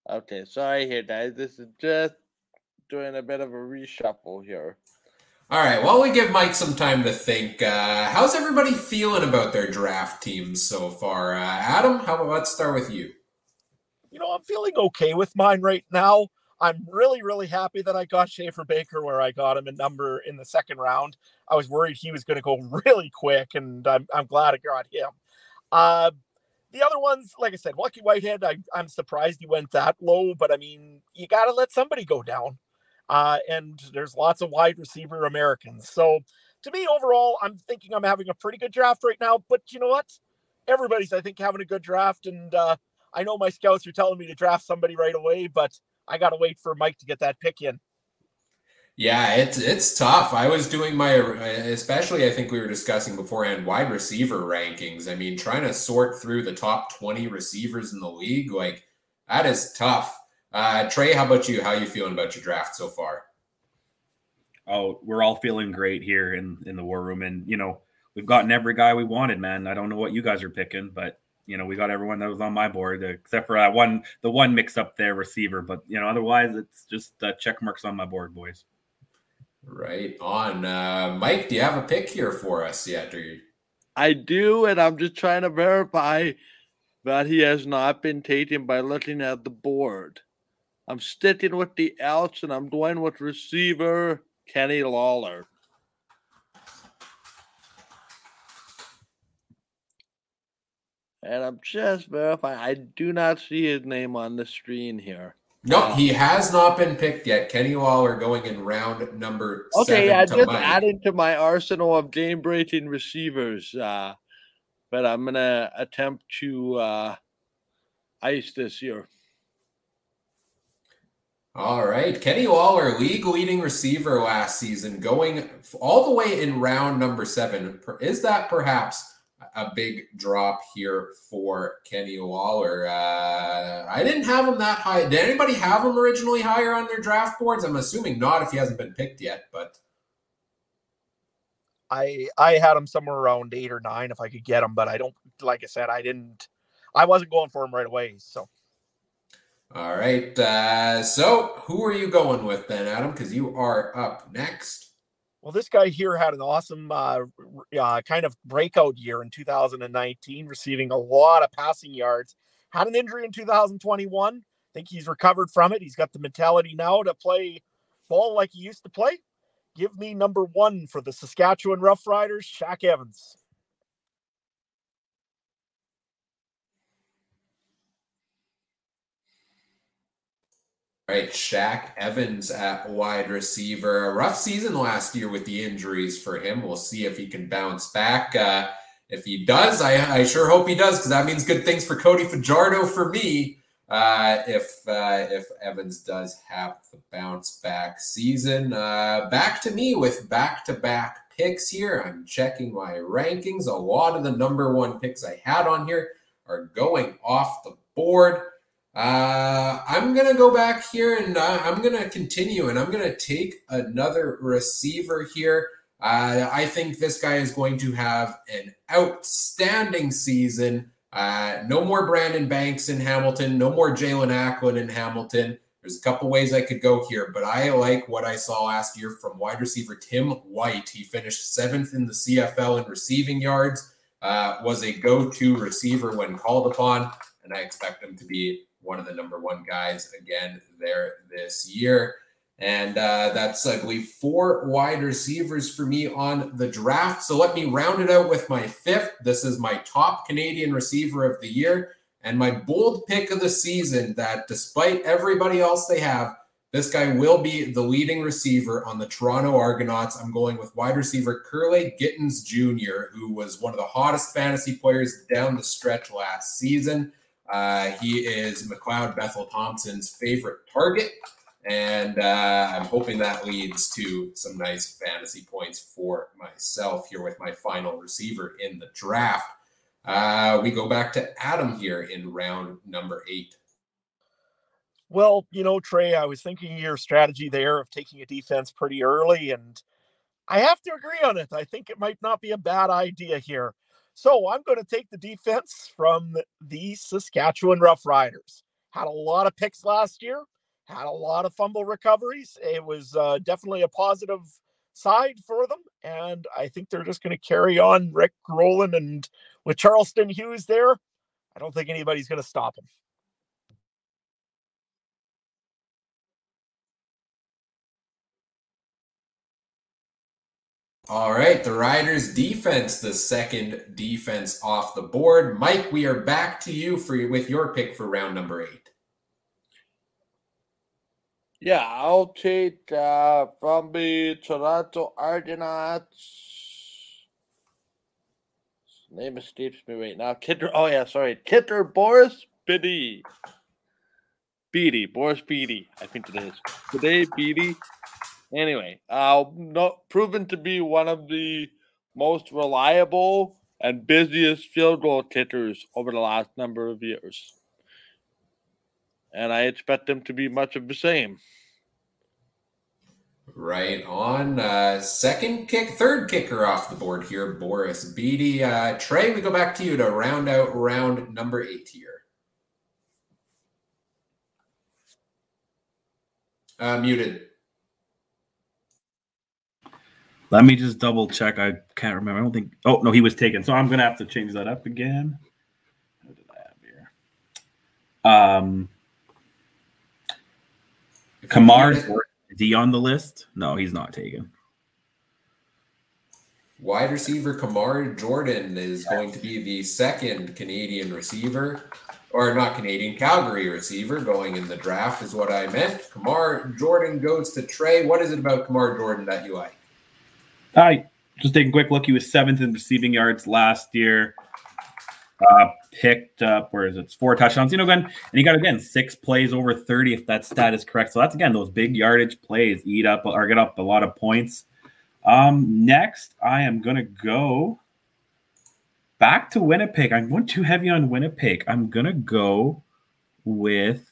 Okay, sorry here, guys. This is just doing a bit of a reshuffle here. All right. While we give Mike some time to think, uh, how's everybody feeling about their draft teams so far? Uh, Adam, how about let's start with you? You know, I'm feeling okay with mine right now. I'm really, really happy that I got Schaffer Baker where I got him in number in the second round. I was worried he was going to go really quick, and I'm, I'm glad I got him. Uh, the other ones, like I said, Lucky Whitehead, I, I'm surprised he went that low, but I mean, you got to let somebody go down. Uh, and there's lots of wide receiver Americans. So to me, overall, I'm thinking I'm having a pretty good draft right now. But you know what? Everybody's, I think, having a good draft. And uh, I know my scouts are telling me to draft somebody right away, but I got to wait for Mike to get that pick in. Yeah, it's it's tough. I was doing my, especially I think we were discussing beforehand wide receiver rankings. I mean, trying to sort through the top twenty receivers in the league, like that is tough. Uh, Trey, how about you? How you feeling about your draft so far? Oh, we're all feeling great here in in the war room, and you know we've gotten every guy we wanted, man. I don't know what you guys are picking, but you know we got everyone that was on my board, except for that one, the one mix up there receiver. But you know, otherwise it's just uh, check marks on my board, boys. Right on, uh, Mike. Do you have a pick here for us yet? Or you... I do, and I'm just trying to verify that he has not been taken by looking at the board. I'm sticking with the outs, and I'm going with receiver Kenny Lawler. And I'm just verifying. I do not see his name on the screen here. No, uh, he has not been picked yet. Kenny Lawler going in round number okay, seven. Okay, I just Mike. added to my arsenal of game breaking receivers. Uh, but I'm gonna attempt to uh, ice this year. All right. Kenny Lawler, league leading receiver last season, going all the way in round number seven. Is that perhaps a big drop here for Kenny Lawler. Uh, I didn't have him that high. Did anybody have him originally higher on their draft boards? I'm assuming not if he hasn't been picked yet, but. I I had him somewhere around eight or nine if I could get him, but I don't. Like I said, I didn't. I wasn't going for him right away. So all right. Uh, so, who are you going with then, Adam? Because you are up next. Well, this guy here had an awesome uh, uh, kind of breakout year in 2019, receiving a lot of passing yards. Had an injury in 2021. I think he's recovered from it. He's got the mentality now to play ball like he used to play. Give me number one for the Saskatchewan Roughriders, Shaq Evans. Right, Shaq Evans at wide receiver. A rough season last year with the injuries for him. We'll see if he can bounce back. Uh, if he does, I, I sure hope he does because that means good things for Cody Fajardo for me. Uh, if uh, if Evans does have the bounce back season, uh, back to me with back to back picks here. I'm checking my rankings. A lot of the number one picks I had on here are going off the board. Uh, I'm going to go back here and uh, I'm going to continue and I'm going to take another receiver here. Uh, I think this guy is going to have an outstanding season. Uh, no more Brandon Banks in Hamilton, no more Jaelon Acklin in Hamilton. There's a couple ways I could go here, but I like what I saw last year from wide receiver Tim White. He finished seventh in the CFL in receiving yards, uh, was a go to receiver when called upon, and I expect him to be one of the number one guys again there this year. And uh, that's, I believe, four wide receivers for me on the draft. So let me round it out with my fifth. This is my top Canadian receiver of the year and my bold pick of the season that despite everybody else they have, this guy will be the leading receiver on the Toronto Argonauts. I'm going with wide receiver Kurleigh Gittens Jr., who was one of the hottest fantasy players down the stretch last season. Uh, he is McLeod Bethel Thompson's favorite target. And uh, I'm hoping that leads to some nice fantasy points for myself here with my final receiver in the draft. Uh, we go back to Adam here in round number eight. Well, you know, Trey, I was thinking your strategy there of taking a defense pretty early, and I have to agree on it. I think it might not be a bad idea here. So I'm going to take the defense from the Saskatchewan Roughriders. Had a lot of picks last year, had a lot of fumble recoveries. It was uh, definitely a positive side for them. And I think they're just going to carry on Rick Rowland and with Charleston Hughes there. I don't think anybody's going to stop him. All right, the Riders defense, the second defense off the board. Mike, we are back to you for with your pick for round number eight. Yeah, I'll take uh, from the Toronto Argonauts. His name escapes me right now. Kitter. Oh yeah, sorry, Kitter Boris Bede. Beatty, Boris Beatty. I think it is today. Beatty Anyway, uh, not proven to be one of the most reliable and busiest field goal kickers over the last number of years. And I expect them to be much of the same. Right on. Uh, second kick, third kicker off the board here, Boris Bede. Uh, Trey, we go back to you to round out round number eight here. Uh, muted. Let me just double check. I can't remember. I don't think. Oh no, he was taken. So I'm gonna have to change that up again. What did I have here? Um, Kamar, is he on the list? No, he's not taken. Wide receiver Kamar Jordan is going to be the second Canadian receiver, or not Canadian, Calgary receiver going in the draft, is what I meant. Kamar Jordan goes to Trey. What is it about Kamar Jordan that you like? I just taking a quick look. He was seventh in receiving yards last year. Uh, picked up where is it? Four touchdowns. You know, again, and he got again six plays over 30, if that stat is correct. So that's again those big yardage plays eat up or get up a lot of points. Um, next, I am gonna go back to Winnipeg. I'm going too heavy on Winnipeg. I'm gonna go with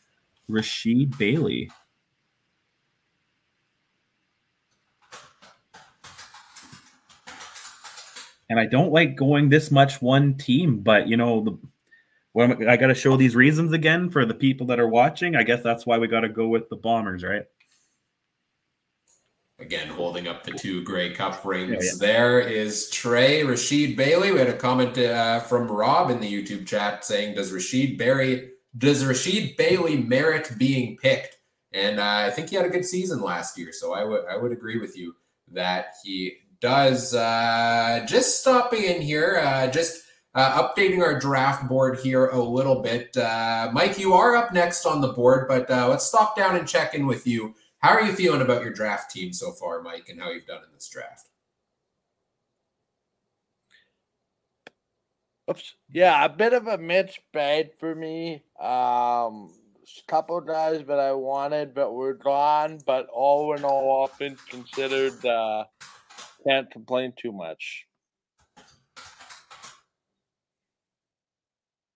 Rasheed Bailey. And I don't like going this much one team, but you know, the well, I got to show these reasons again for the people that are watching. I guess that's why we got to go with the Bombers, right? Again, holding up the two Grey Cup rings. Yeah, yeah. There is Trey Rasheed Bailey. We had a comment uh, from Rob in the YouTube chat saying, "Does Rashid Barry Does Rasheed Bailey merit being picked? And uh, I think he had a good season last year, so I would I would agree with you that he does. Uh, just stopping in here, uh, just uh, updating our draft board here a little bit. Uh, Mike, you are up next on the board, but uh, let's stop down and check in with you. How are you feeling about your draft team so far, Mike, and how you've done in this draft? Oops. Yeah, a bit of a mixed bag for me. Um, couple guys that I wanted but were gone, but all in all, things considered, uh, can't complain too much.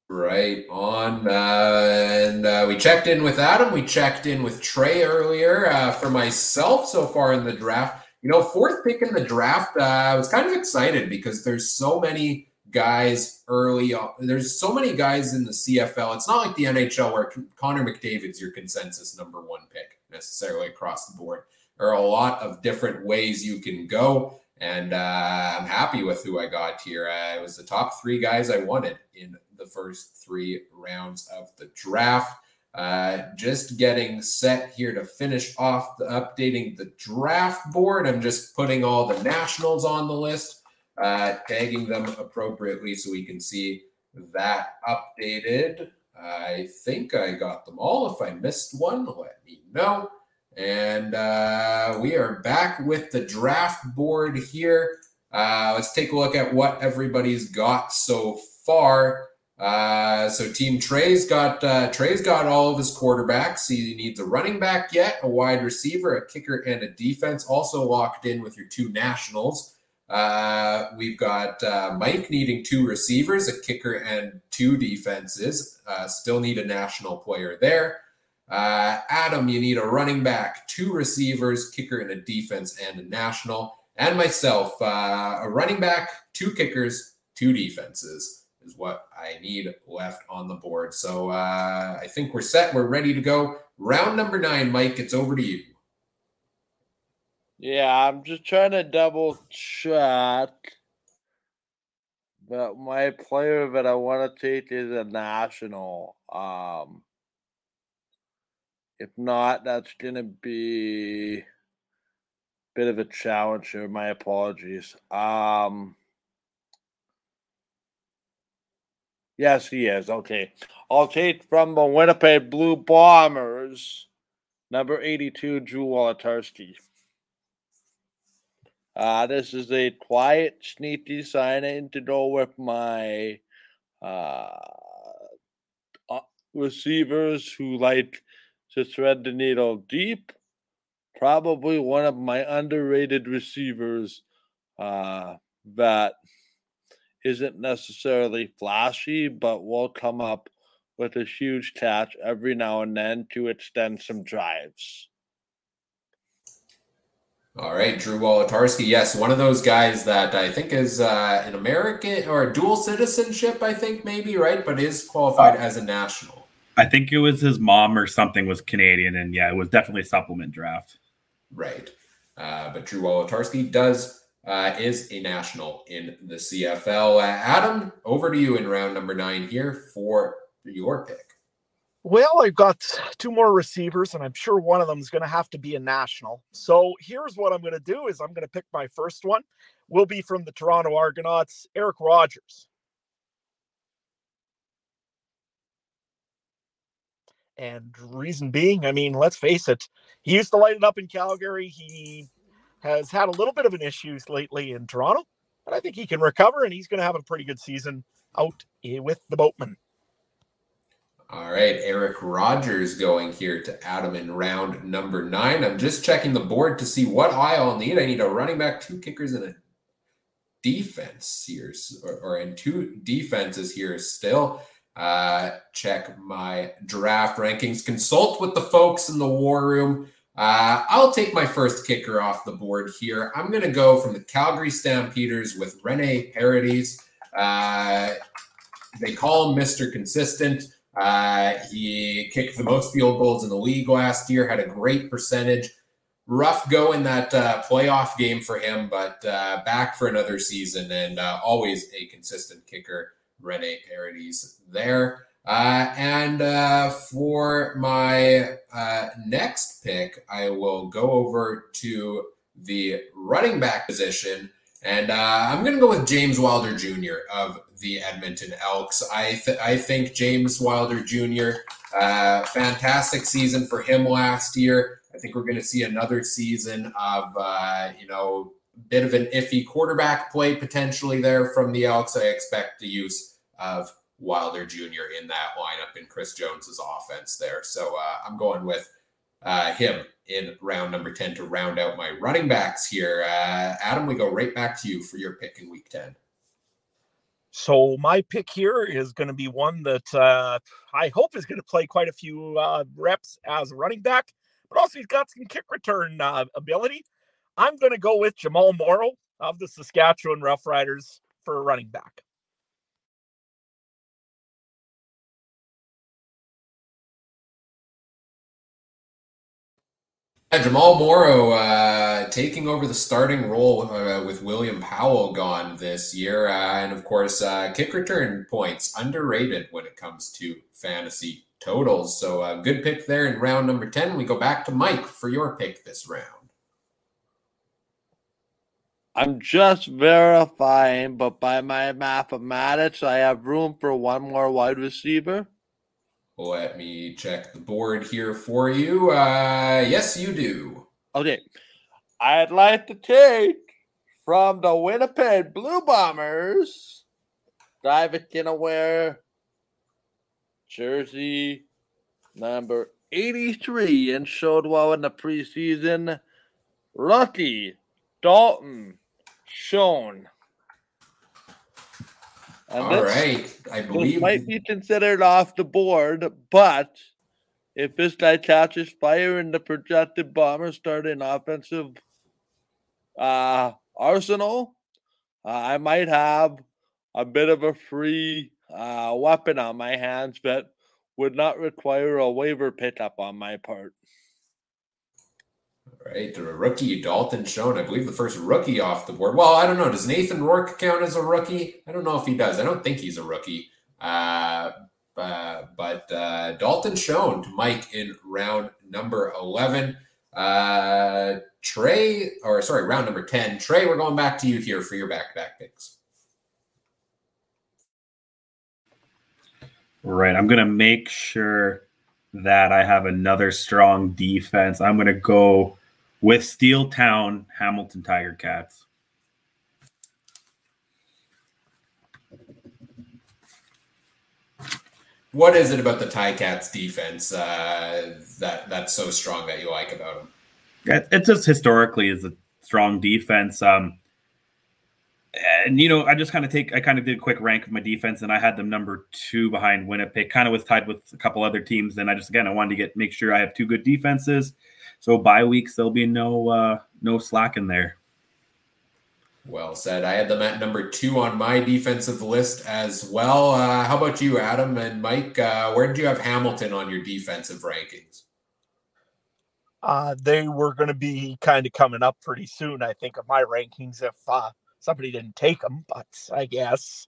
Right on. Uh, and uh, we checked in with Adam. We checked in with Trey earlier. Uh, for myself, so far in the draft, you know, fourth pick in the draft, uh, I was kind of excited because there's so many guys early on. There's so many guys in the CFL. It's not like the NHL where Connor McDavid's your consensus number one pick necessarily across the board. There are a lot of different ways you can go. And uh, I'm happy with who I got here. Uh, it was the top three guys I wanted in the first three rounds of the draft. Uh, just getting set here to finish off the updating the draft board. I'm just putting all the nationals on the list, uh, tagging them appropriately so we can see that updated. I think I got them all. If I missed one, let me know. And uh, we are back with the draft board here. Uh, let's take a look at what everybody's got so far. Uh, so Team Trey's got uh, Trey's got all of his quarterbacks. He needs a running back yet, a wide receiver, a kicker, and a defense. Also locked in with your two nationals. Uh, we've got uh, Mike needing two receivers, a kicker, and two defenses. Still need a national player there. Uh, Adam, you need a running back, two receivers, kicker, and a defense, and a national. And myself, uh, a running back, two kickers, two defenses is what I need left on the board. So uh, I think we're set. We're ready to go. Round number nine, Mike, it's over to you. Yeah, I'm just trying to double check. But my player that I want to take is a national. Um, if not, that's going to be a bit of a challenge here. My apologies. Um, Yes, he is. Okay. I'll take from the Winnipeg Blue Bombers, number 82, Drew Wolitarsky. Uh, this is a quiet, sneaky signing to go with my uh, uh, receivers who like to thread the needle deep. Probably one of my underrated receivers uh, that – isn't necessarily flashy, but will come up with a huge catch every now and then to extend some drives. All right, Drew Wolitarsky. Yes, one of those guys that I think is uh, an American or dual citizenship, I think maybe, right? But is qualified uh, as a national. I think it was his mom or something was Canadian. And yeah, it was definitely a supplement draft. Right. Uh, but Drew Wolitarsky does uh, is a national in the CFL. Uh, Adam, over to you in round number nine here for your pick. Well, I've got two more receivers, and I'm sure one of them is going to have to be a national. So here's what I'm going to do: is I'm going to pick my first one. Will be from the Toronto Argonauts, Eric Rogers. And reason being, I mean, let's face it, he used to light it up in Calgary. He has had a little bit of an issue lately in Toronto, but I think he can recover and he's going to have a pretty good season out eh, with the boatman. All right, Eric Rogers going here to Adam in round number nine. I'm just checking the board to see what I all need. I need a running back, two kickers, and a defense here, or, or in two defenses here still. Uh, check my draft rankings. Consult with the folks in the war room. Uh, I'll take my first kicker off the board here. I'm going to go from the Calgary Stampeders with Rene Paredes. Uh, they call him Mr. Consistent. Uh, he kicked the most field goals in the league last year, had a great percentage. Rough go in that uh, playoff game for him, but uh, back for another season and uh, always a consistent kicker. Rene Paredes there. Uh, and uh, for my uh, next pick, I will go over to the running back position. And uh, I'm going to go with James Wilder Jr. of the Edmonton Elks. I, th- I think James Wilder Jr., uh, fantastic season for him last year. I think we're going to see another season of, uh, you know, bit of an iffy quarterback play potentially there from the Elks. I expect the use of Wilder Jr. in that lineup in Chris Jones's offense there. So uh, I'm going with uh, him in round number 10 to round out my running backs here. Uh, Adam, we go right back to you for your pick in week 10. So my pick here is going to be one that uh, I hope is going to play quite a few uh, reps as a running back, but also he's got some kick return uh, ability. I'm going to go with Jamal Morrow of the Saskatchewan Roughriders for a running back. Yeah, Jamal Morrow uh, taking over the starting role uh, with William Powell gone this year. Uh, and of course, uh, kick return points underrated when it comes to fantasy totals. So, uh, good pick there in round number 10. We go back to Mike for your pick this round. I'm just verifying, but by my mathematics, I have room for one more wide receiver. Let me check the board here for you. Uh, yes, you do. Okay. I'd like to take from the Winnipeg Blue Bombers, David Kinaware, jersey number 83, and showed well in the preseason. Rookie Dalton Schoen. And All right. I believe might be considered off the board, but if this guy catches fire in the projected bomber starting offensive uh, arsenal, uh, I might have a bit of a free uh, weapon on my hands that would not require a waiver pickup on my part right? The rookie Dalton Schoen, I believe the first rookie off the board. Well, I don't know. Does Nathan Rourke count as a rookie? I don't know if he does. I don't think he's a rookie. Uh, uh, but uh, Dalton Schoen to Mike in round number 11. Uh, Trey, or sorry, round number 10. Trey, we're going back to you here for your back to back picks. Right. I'm going to make sure that I have another strong defense. I'm going to go with Steel Town Hamilton Tiger Cats. What is it about the Tiger Ticats defense uh, that that's so strong that you like about them? It, it just historically is a strong defense. Um, and you know, I just kind of take I kind of did a quick rank of my defense, and I had them number two behind Winnipeg, kind of was tied with a couple other teams. And I just again I wanted to get make sure I have two good defenses so bye weeks there'll be no uh, no slack in there. Well said. I had them at number two on my defensive list as well. Uh, how about you, Adam and Mike? Uh, where did you have Hamilton on your defensive rankings? Uh, they were going to be kind of coming up pretty soon, I think, of my rankings if uh, somebody didn't take them. But I guess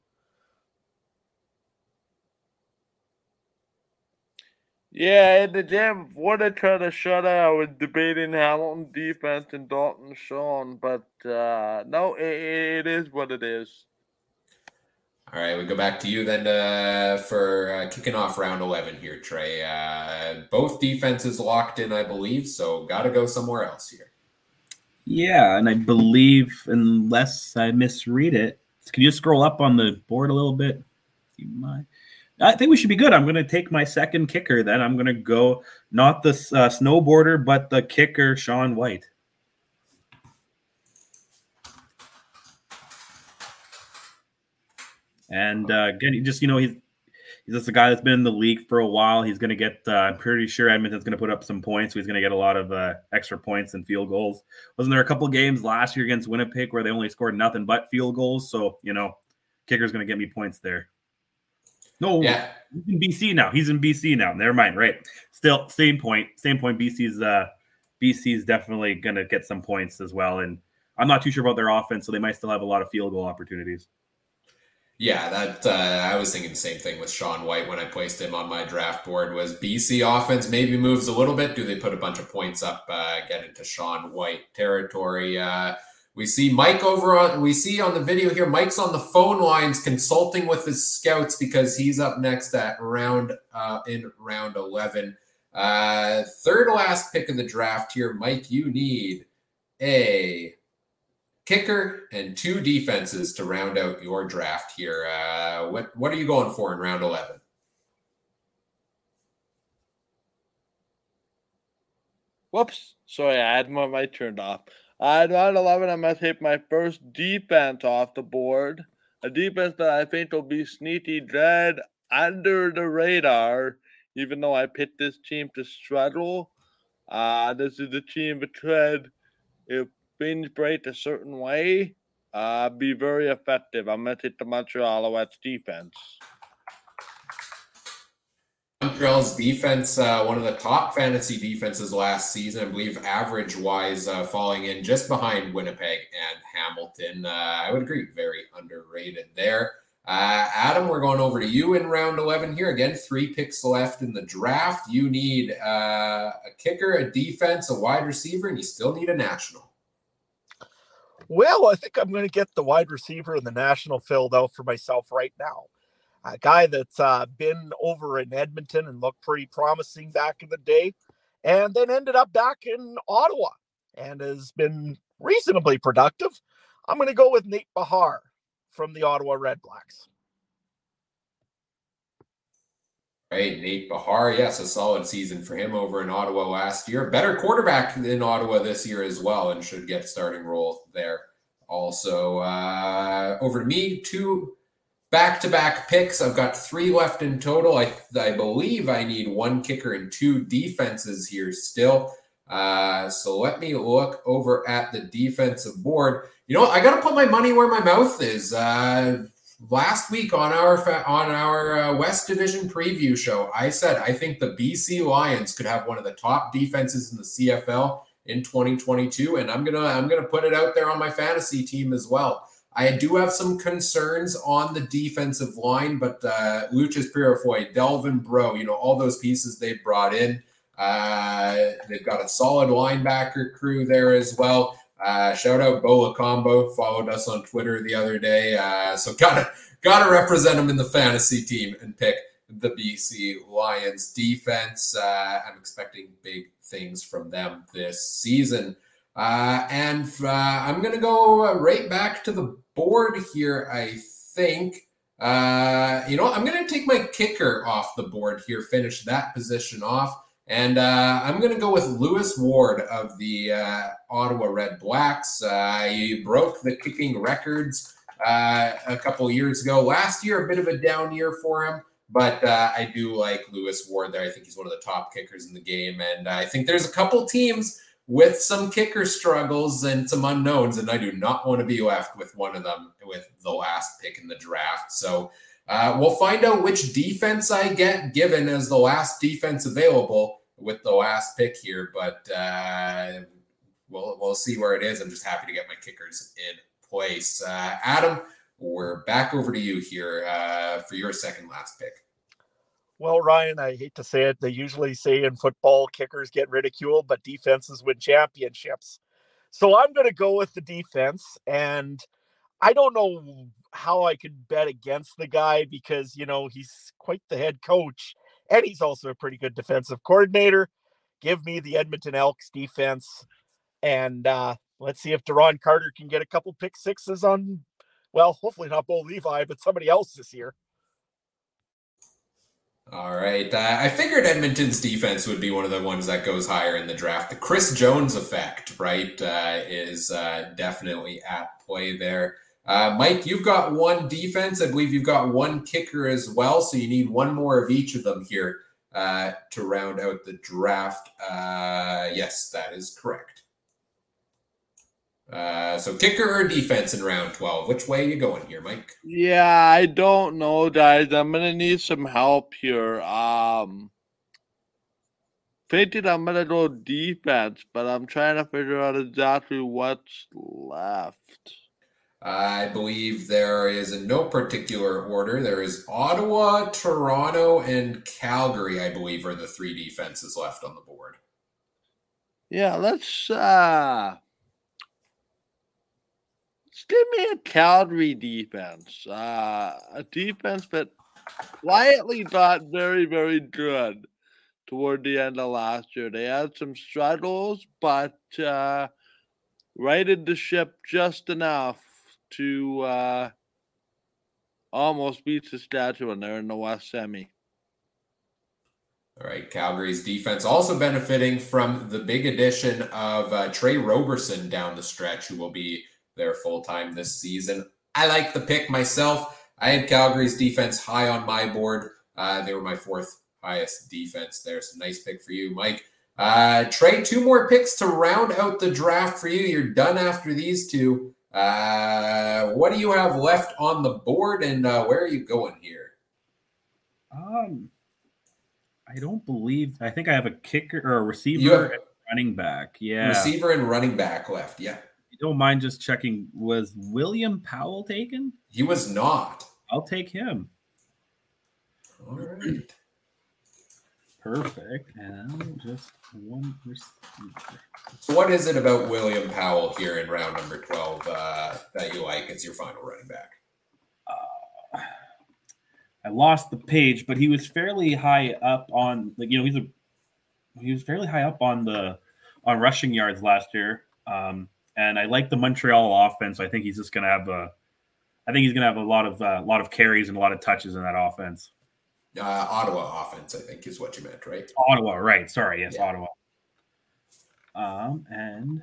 Yeah, in the gym, what I tried to shut out, I was debating Hamilton defense and Dalton Schoen, but uh, no, it, it is what it is. All right, we go back to you then uh, for uh, kicking off round 11 here, Trey. Uh, both defenses locked in, I believe, so got to go somewhere else here. Yeah, and I believe, unless I misread it, can you scroll up on the board a little bit? You might. I think we should be good. I'm going to take my second kicker. Then I'm going to go not the uh, snowboarder, but the kicker, Sean Whyte. And uh, again, just you know, he's he's just a guy that's been in the league for a while. He's going to get. Uh, I'm pretty sure Edmonton's going to put up some points. So he's going to get a lot of uh, extra points and field goals. Wasn't there a couple games last year against Winnipeg where they only scored nothing but field goals? So you know, kicker's going to get me points there. No, yeah. he's in BC now. He's in BC now. Never mind. Right. Still, same point. Same point. BC's uh BC's definitely gonna get some points as well. And I'm not too sure about their offense, so they might still have a lot of field goal opportunities. Yeah, that uh, I was thinking the same thing with Sean Whyte when I placed him on my draft board. Was BC offense maybe moves a little bit? Do they put a bunch of points up, uh, get into Sean Whyte territory? Uh, we see Mike over on. We see on the video here. Mike's on the phone lines consulting with his scouts because he's up next at round uh, in round eleven. Uh, third last pick of the draft here, Mike. You need a kicker and two defenses to round out your draft here. Uh, what what are you going for in round eleven? Whoops! Sorry, I had my mic turned off. At round 11, I'm going to take my first defense off the board. A defense that I think will be sneaky dread under the radar, even though I picked this team to struggle. Uh, this is a team that could, if things break a certain way, uh, be very effective. I'm going to take the Montreal Alouettes defense. Montreal's defense, uh, one of the top fantasy defenses last season, I believe, average wise, uh, falling in just behind Winnipeg and Hamilton. Uh, I would agree, very underrated there. Uh, Adam, we're going over to you in round 11 here. Again, three picks left in the draft. You need uh, a kicker, a defense, a wide receiver, and you still need a national. Well, I think I'm going to get the wide receiver and the national filled out for myself right now a guy that's uh, been over in Edmonton and looked pretty promising back in the day, and then ended up back in Ottawa and has been reasonably productive. I'm going to go with Nate Behar from the Ottawa Redblacks. Right, Nate Behar, yes, a solid season for him over in Ottawa last year. Better quarterback in Ottawa this year as well, and should get starting role there. Also, uh, over to me, two back to back picks. I've got three left in total. I, I believe I need one kicker and two defenses here still. Uh, so let me look over at the defensive board. You know, I got to put my money where my mouth is. Uh, last week on our on our uh, West Division preview show, I said I think the BC Lions could have one of the top defenses in the CFL in 2022, and I'm gonna I'm gonna put it out there on my fantasy team as well. I do have some concerns on the defensive line, but uh, Loucheiz Purifoy, Delvin Breaux, you know, all those pieces they've brought in. Uh, they've got a solid linebacker crew there as well. Uh, shout out Bo Lokombo, followed us on Twitter the other day. Uh, so gotta gotta represent them in the fantasy team and pick the BC Lions defense. Uh, I'm expecting big things from them this season. Uh, and uh, I'm going to go right back to the board here, I think. Uh, you know, I'm going to take my kicker off the board here, finish that position off. And uh, I'm going to go with Lewis Ward of the uh, Ottawa Red Blacks. Uh, he broke the kicking records uh, a couple years ago. Last year, a bit of a down year for him, but uh, I do like Lewis Ward there. I think he's one of the top kickers in the game. And I think there's a couple teams with some kicker struggles and some unknowns, and I do not want to be left with one of them with the last pick in the draft. So uh, we'll find out which defense I get given as the last defense available with the last pick here, but uh, we'll we'll see where it is. I'm just happy to get my kickers in place. Uh, Adam, we're back over to you here uh, for your second last pick. Well, Ryan, I hate to say it. They usually say in football, kickers get ridiculed, but defenses win championships. So I'm going to go with the defense. And I don't know how I could bet against the guy because, you know, he's quite the head coach and he's also a pretty good defensive coordinator. Give me the Edmonton Elks defense. And uh, let's see if Duron Carter can get a couple pick sixes on, well, hopefully not Bo Levi, but somebody else this year. All right. Uh, I figured Edmonton's defense would be one of the ones that goes higher in the draft. The Chris Jones effect, right, uh, is uh, definitely at play there. Uh, Mike, you've got one defense. I believe you've got one kicker as well. So you need one more of each of them here uh, to round out the draft. Uh, yes, that is correct. Uh, so kicker or defense in round 12? Which way are you going here, Mike? Yeah, I don't know, guys. I'm gonna need some help here. Um thinking I'm gonna go defense, but I'm trying to figure out exactly what's left. I believe there is in no particular order. There is Ottawa, Toronto, and Calgary, I believe, are the three defenses left on the board. Yeah, let's uh let's give me a Calgary defense. Uh a defense that quietly got very, very good toward the end of last year. They had some struggles, but uh righted the ship just enough to uh, almost beat Saskatchewan there in the West Semi. All right, Calgary's defense also benefiting from the big addition of uh, Tre Roberson down the stretch, who will be there full time this season. I like the pick myself. I had Calgary's defense high on my board. Uh, they were my fourth highest defense there. So nice pick for you, Mike. Uh, Trey, two more picks to round out the draft for you. You're done after these two. Uh, what do you have left on the board, and uh, where are you going here? Um, I don't believe. I think I have a kicker or a receiver, running back. Yeah, receiver and running back left. Yeah. You don't mind just checking? Was William Powell taken? He was not. I'll take him. All right. Perfect. And just one receiver. So, what is it about William Powell here in round number 12 uh, that you like as your final running back? Uh, I lost the page, but he was fairly high up on, like, you know, he's a, he was fairly high up on the, on rushing yards last year. Um, and I like the Montreal offense. I think he's just going to have a, I think he's going to have a lot of, a uh, lot of carries and a lot of touches in that offense. Uh, Ottawa offense, I think, is what you meant, right? Ottawa, right? Sorry, yes, yeah. Ottawa. Um, and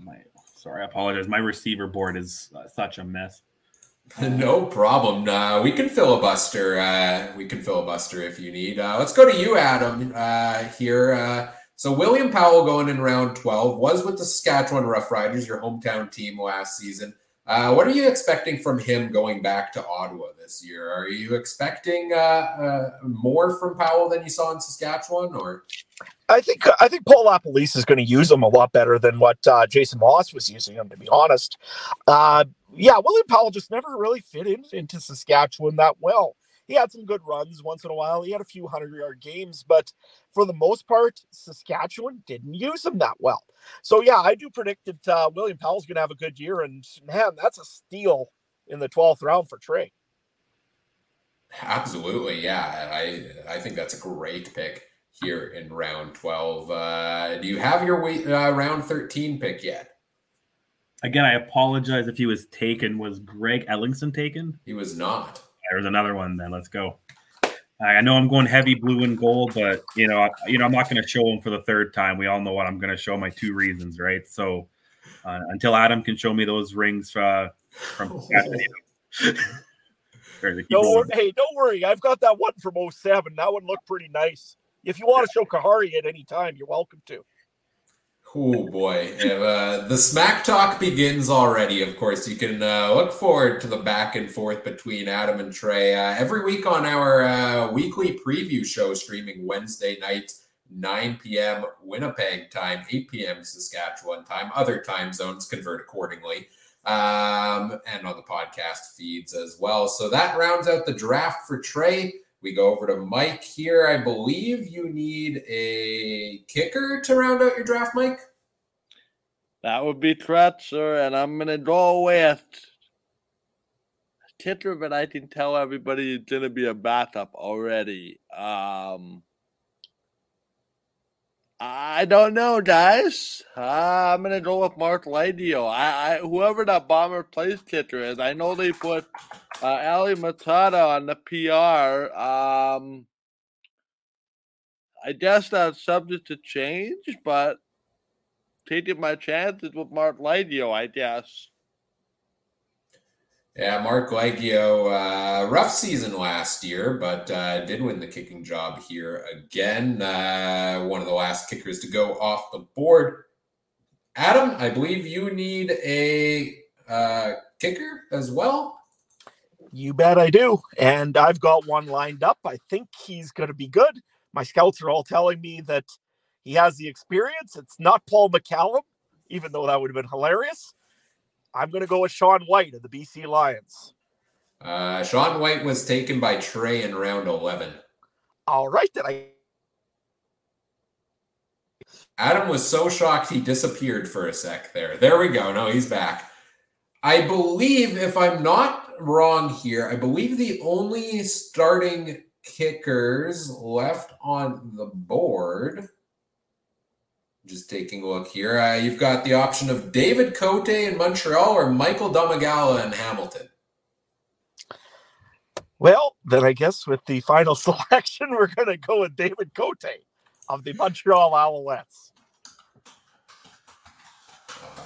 my sorry, I apologize. My receiver board is uh, such a mess. no problem. Uh, we can filibuster. Uh, we can filibuster if you need. Uh, let's go to you, Adam. Uh, here. So William Powell going in round twelve was with the Saskatchewan Roughriders, your hometown team last season. Uh, what are you expecting from him going back to Ottawa this year? Are you expecting uh, uh, more from Powell than you saw in Saskatchewan, or? I think I think Paul LaPolice is going to use him a lot better than what uh, Jason Maas was using him. To be honest, uh, yeah, William Powell just never really fit in, into Saskatchewan that well he had some good runs once in a while. He had a few hundred yard games, but for the most part, Saskatchewan didn't use him that well. So yeah, I do predict that uh, William Powell's going to have a good year, and man, that's a steal in the twelfth round for Trey. Absolutely, yeah. I I think that's a great pick here in round twelve. Uh, do you have your uh, round thirteen pick yet? Again, I apologize if he was taken. Was Greg Ellingson taken? He was not. There's another one. Then let's go. I know I'm going heavy blue and gold, but you know, you know, I'm not going to show them for the third time. We all know what I'm going to show my two reasons, right? So uh, until Adam can show me those rings uh, from, oh. don't hey, don't worry. I've got that one from 07. That one looked pretty nice. If you want to show Kahari at any time, you're welcome to. Oh boy, uh, the smack talk begins already. Of course, you can uh, look forward to the back and forth between Adam and Trey uh, every week on our uh, weekly preview show, streaming Wednesday night, 9 p.m. Winnipeg time, 8 p.m. Saskatchewan time. Other time zones convert accordingly, um, and on the podcast feeds as well. So that rounds out the draft for Trey. We go over to Mike here. I believe you need a kicker to round out your draft, Mike. That would be sir. And I'm going to go with kicker, but I can tell everybody it's going to be a backup already. Um, I don't know, guys. Uh, I'm gonna go with Marc Liegghio. I, I whoever that bomber plays kicker is. I know they put uh, Ali Matata on the PR. Um, I guess that's subject to change, but taking my chances with Marc Liegghio, I guess. Yeah, Marc Liegghio, uh, rough season last year, but uh, did win the kicking job here again. Uh, one of the last kickers to go off the board. Adam, I believe you need a uh, kicker as well. You bet I do. And I've got one lined up. I think he's going to be good. My scouts are all telling me that he has the experience. It's not Paul McCallum. even though that would have been hilarious. I'm going to go with Sean Whyte of the BC Lions. Uh, Sean Whyte was taken by Trey in round 11. All right, then I. Adam was so shocked he disappeared for a sec there. There we go. No, he's back. I believe, if I'm not wrong here, I believe the only starting kickers left on the board. Just taking a look here. Uh, you've got the option of David Cote in Montreal or Michael Domagala in Hamilton. Well, then I guess with the final selection, we're going to go with David Cote of the Montreal Alouettes.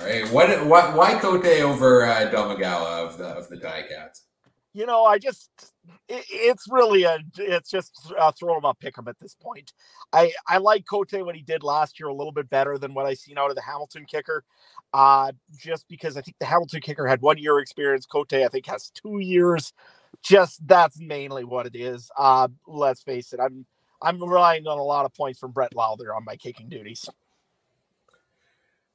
Right. What, what, why Cote over uh, Domagala of the, of the Cats? You know, I just, it, it's really a, it's just uh, throw him up, pick him at this point. I, I like Cote what he did last year a little bit better than what I seen out of the Hamilton kicker. Uh, just because I think the Hamilton kicker had one year experience. Cote, I think, has two years just that's mainly what it is. Uh, let's face it, I'm I'm relying on a lot of points from Brett Lauther on my kicking duties.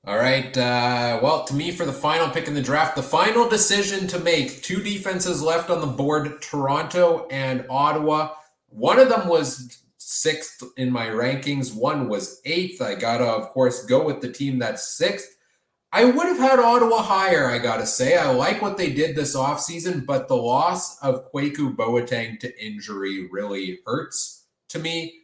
All right. Uh, well, to me, for the final pick in the draft, the final decision to make two defenses left on the board Toronto and Ottawa. One of them was sixth in my rankings, one was eighth. I got to, of course, go with the team that's sixth. I would have had Ottawa higher, I got to say. I like what they did this offseason, but the loss of Kwaku Boateng to injury really hurts to me.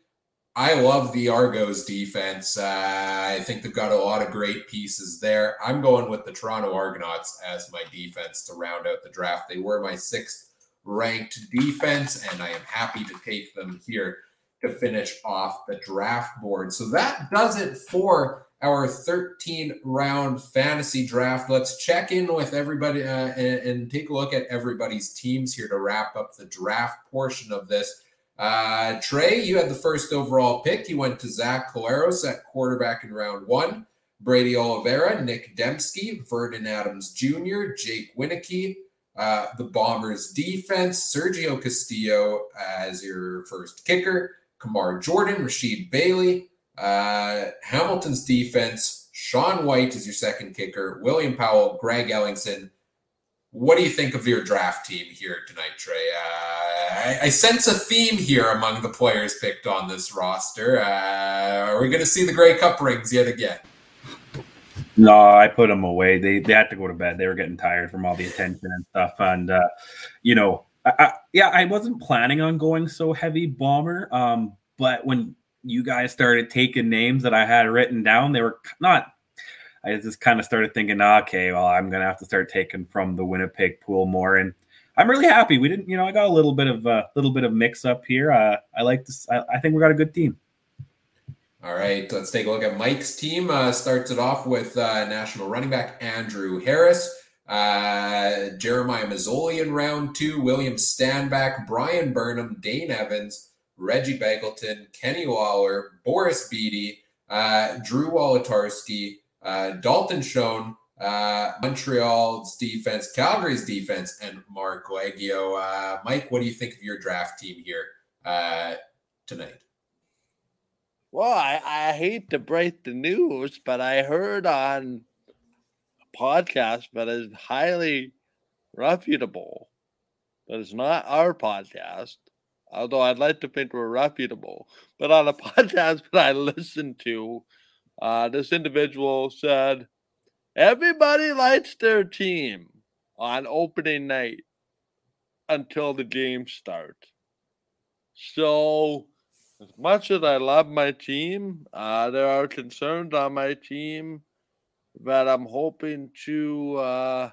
I love the Argos defense. Uh, I think they've got a lot of great pieces there. I'm going with the Toronto Argonauts as my defense to round out the draft. They were my sixth ranked defense, and I am happy to take them here to finish off the draft board. So that does it for our 13 round fantasy draft. Let's check in with everybody uh, and, and, take a look at everybody's teams here to wrap up the draft portion of this. Uh, Trey, you had the first overall pick. You went to Zach Collaros at quarterback in round one. Brady Oliveira, Nic Demski, Vernon Adams Jr., Jake Wieneke, uh, the Bombers defense, Sergio Castillo as your first kicker, Kamar Jorden, Rasheed Bailey, uh, Hamilton's defense, Sean Whyte is your second kicker, William Powell, Greg Ellingson. What do you think of your draft team here tonight, Trey? Uh, I, I, sense a theme here among the players picked on this roster. Uh, are we going to see the Grey Cup rings yet again? No, I put them away. They they had to go to bed. They were getting tired from all the attention and stuff. And uh, you know, I, I, yeah, I wasn't planning on going so heavy bomber. Um, but when you guys started taking names that I had written down. They were not. I just kind of started thinking, okay, well, I'm gonna have to start taking from the Winnipeg pool more, and I'm really happy. We didn't, you know, I got a little bit of a uh, little bit of mix up here. Uh, I like this. I, I, think we got a good team. All right, let's take a look at Mike's team. Uh, starts it off with uh, national running back Andrew Harris. Uh, Jeremiah Masoli in round two, William Stanback, Bryan Burnham, Dane Evans, Reggie Begelton, Kenny Lawler, Boris Bede, uh, Drew Wolitarsky, uh, Dalton Schoen, uh, Montreal's defense, Calgary's defense, and Marc Liegghio. Uh, Mike, what do you think of your draft team here uh, tonight? Well, I, I hate to break the news, but I heard on a podcast that is highly reputable, but it's not our podcast, although I'd like to think we're reputable. But on a podcast that I listened to, uh, this individual said, everybody likes their team on opening night until the game starts. So, as much as I love my team, uh, there are concerns on my team that I'm hoping to uh,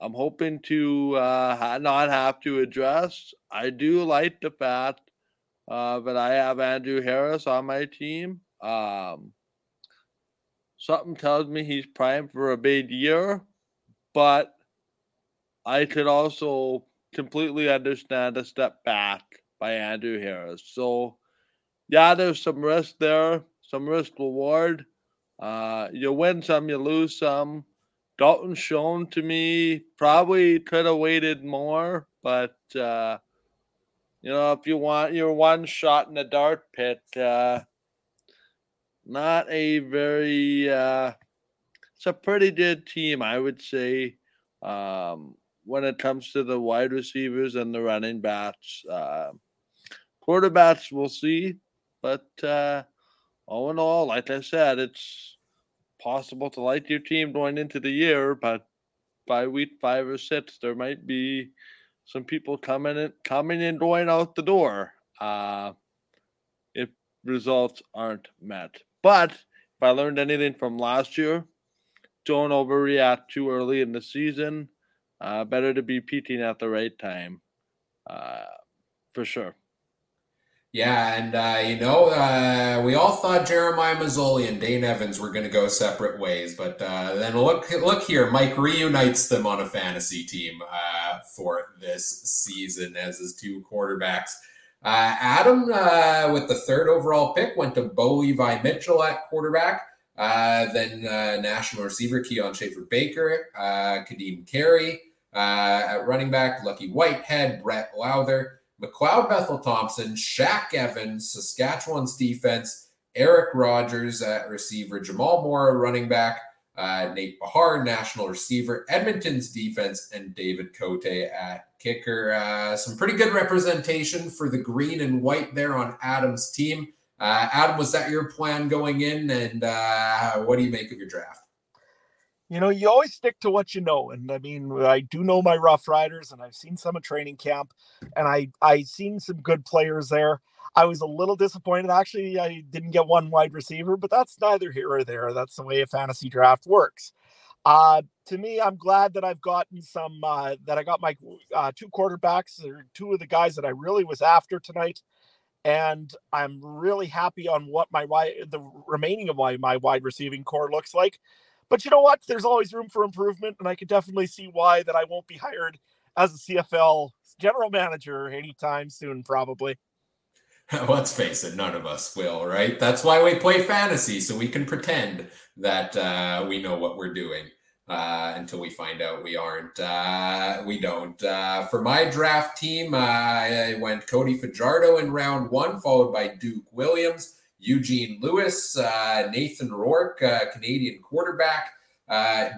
I'm hoping to uh, not have to address. I do like the fact uh, that I have Andrew Harris on my team. Um, something tells me he's primed for a big year, but I could also completely understand a step back by Andrew Harris. So, yeah, there's some risk there, some risk reward. Uh, you win some, you lose some. Dalton Schoen to me probably could have waited more, but uh, you know, if you want your one shot in the dart pit, uh, not a very uh, it's a pretty good team, I would say. Um, when it comes to the wide receivers and the running backs, uh, quarterbacks, we'll see. But uh, all in all, like I said, it's possible to like your team going into the year, but by week five or six, there might be some people coming in, coming and going out the door uh, if results aren't met. But if I learned anything from last year, don't overreact too early in the season. Uh, better to be peaking at the right time, uh, for sure. Yeah, and uh, you know, uh, we all thought Jeremiah Masoli and Dane Evans were going to go separate ways, but uh, then look, look here, Mike reunites them on a fantasy team uh, for this season as his two quarterbacks. Uh, Adam, uh, with the third overall pick, went to Bo Levi Mitchell at quarterback. then national receiver Kian Schaffer Baker, Kadeem Carey at running back, Lucky Whitehead, Brett Lauther, McLeod Bethel Thompson, Shaq Evans, Saskatchewan's defense, Eric Rogers at receiver, Jamal Morrow running back, uh, Nate Behar, national receiver, Edmonton's defense, and David Cote at kicker. Uh, some pretty good representation for the green and white there on Adam's team. Uh, Adam, was that your plan going in? And uh, what do you make of your draft? you know, you always stick to what you know. And I mean, I do know my Rough Riders, and I've seen some at training camp, and I I seen some good players there. I was a little disappointed. Actually, I didn't get one wide receiver, but that's neither here or there. That's the way a fantasy draft works. Uh, to me, I'm glad that I've gotten some uh, that I got my uh, two quarterbacks or two of the guys that I really was after tonight, and I'm really happy on what my the remaining of my my wide receiving core looks like. But you know what? There's always room for improvement, and I can definitely see why that I won't be hired as a CFL general manager anytime soon, probably. Let's face it, none of us will, right? That's why we play fantasy, so we can pretend that uh, we know what we're doing uh, until we find out we aren't. Uh, we don't. Uh, for my draft team, uh, I went Cody Fajardo in round one, followed by Duke Williams. Eugene Lewis, uh, Nathan Rourke, Canadian quarterback,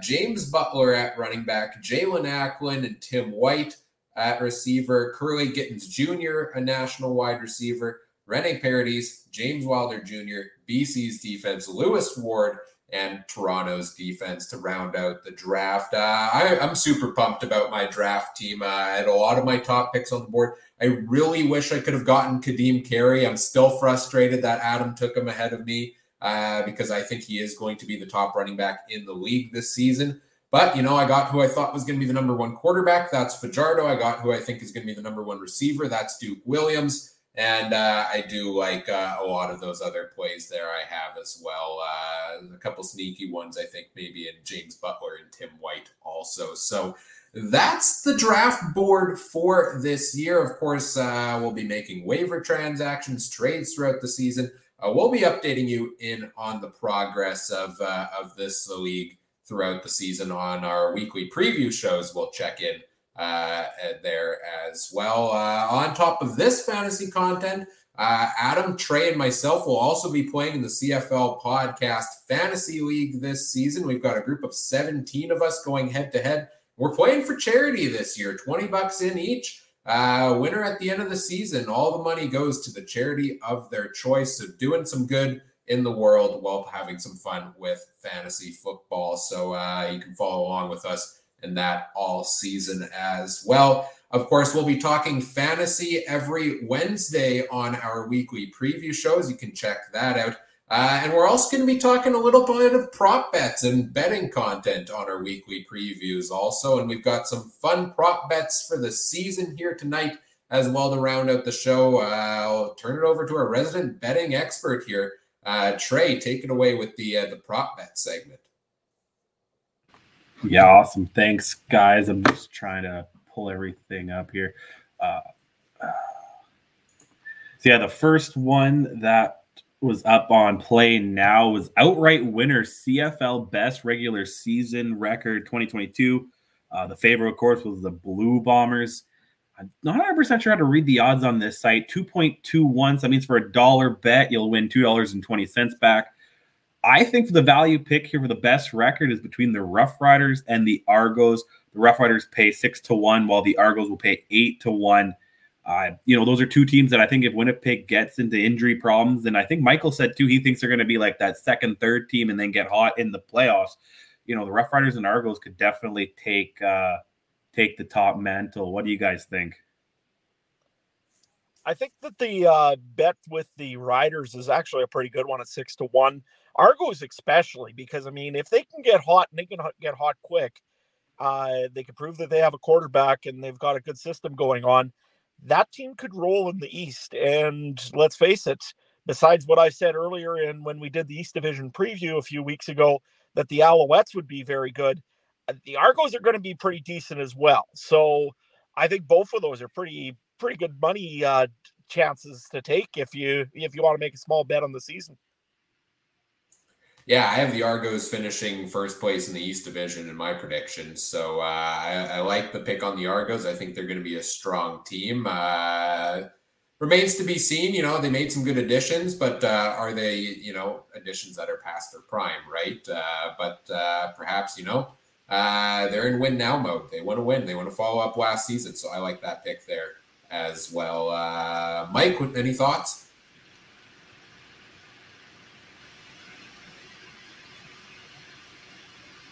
James Butler at running back, Jaelon Acklin and Tim White at receiver, Kurleigh Gittens Jr., a national wide receiver, Rene Paredes, James Wilder Jr., BC's defense, Lewis Ward, and Toronto's defense to round out the draft. Uh, I, am super pumped about my draft team. Uh, I had a lot of my top picks on the board. I really wish I could have gotten Kadeem Carey. I'm still frustrated that Adam took him ahead of me uh, because I think he is going to be the top running back in the league this season. But, you know, I got who I thought was going to be the number one quarterback. That's Fajardo. I got who I think is going to be the number one receiver. That's Duke Williams. And uh, I do like uh, a lot of those other plays there I have as well. Uh, a couple sneaky ones, I think, maybe in James Butler and Tim White also. So, that's the draft board for this year. Of course, uh, we'll be making waiver transactions, trades throughout the season. Uh, we'll be updating you in on the progress of uh, of this league throughout the season on our weekly preview shows. We'll check in uh, there as well. Uh, on top of this fantasy content, uh, Adam, Trey, and myself will also be playing in the CFL Podcast Fantasy League this season. We've got a group of 17 of us going head to head we're playing for charity this year, 20 bucks in each. Uh, winner at the end of the season, all the money goes to the charity of their choice. So doing some good in the world while having some fun with fantasy football. So uh, you can follow along with us in that all season as well. Of course, we'll be talking fantasy every Wednesday on our weekly preview shows. You can check that out. Uh, and we're also going to be talking a little bit of prop bets and betting content on our weekly previews, also. And we've got some fun prop bets for the season here tonight as well to round out the show. Uh, I'll turn it over to our resident betting expert here, uh, Trey. Take it away with the uh, the prop bet segment. Yeah, awesome. Thanks, guys. I'm just trying to pull everything up here. Uh, so yeah, the first one that was up on play now was outright winner CFL best regular season record 2022. Uh, the favorite, of course, was the Blue Bombers. I'm not 100% sure how to read the odds on this site. 2.21. So that means for a dollar bet, you'll win $2.20 back. I think for the value pick here for the best record is between the Rough Riders and the Argos. The Rough Riders pay six to one, while the Argos will pay eight to one. Uh, you know, those are two teams that I think if Winnipeg gets into injury problems, and I think Michael said too, he thinks they're going to be like that second, third team and then get hot in the playoffs. You know, the Rough Riders and Argos could definitely take uh, take the top mantle. What do you guys think? I think that the uh, bet with the Riders is actually a pretty good one at six to one. Argos, especially because I mean, if they can get hot and they can get hot quick, uh, they can prove that they have a quarterback and they've got a good system going on that team could roll in the East. And let's face it, besides what I said earlier and when we did the East Division preview a few weeks ago, that the Alouettes would be very good. The Argos are going to be pretty decent as well. So I think both of those are pretty pretty good money uh, chances to take if you if you want to make a small bet on the season. Yeah, I have the Argos finishing first place in the East Division in my prediction. So uh, I, I, like the pick on the Argos. I think they're going to be a strong team. Uh, remains to be seen. You know, they made some good additions, but uh, are they, you know, additions that are past their prime, right? Uh, but uh, perhaps, you know, uh, they're in win now mode. They want to win. They want to follow up last season. So I like that pick there as well. Uh, Mike, any thoughts?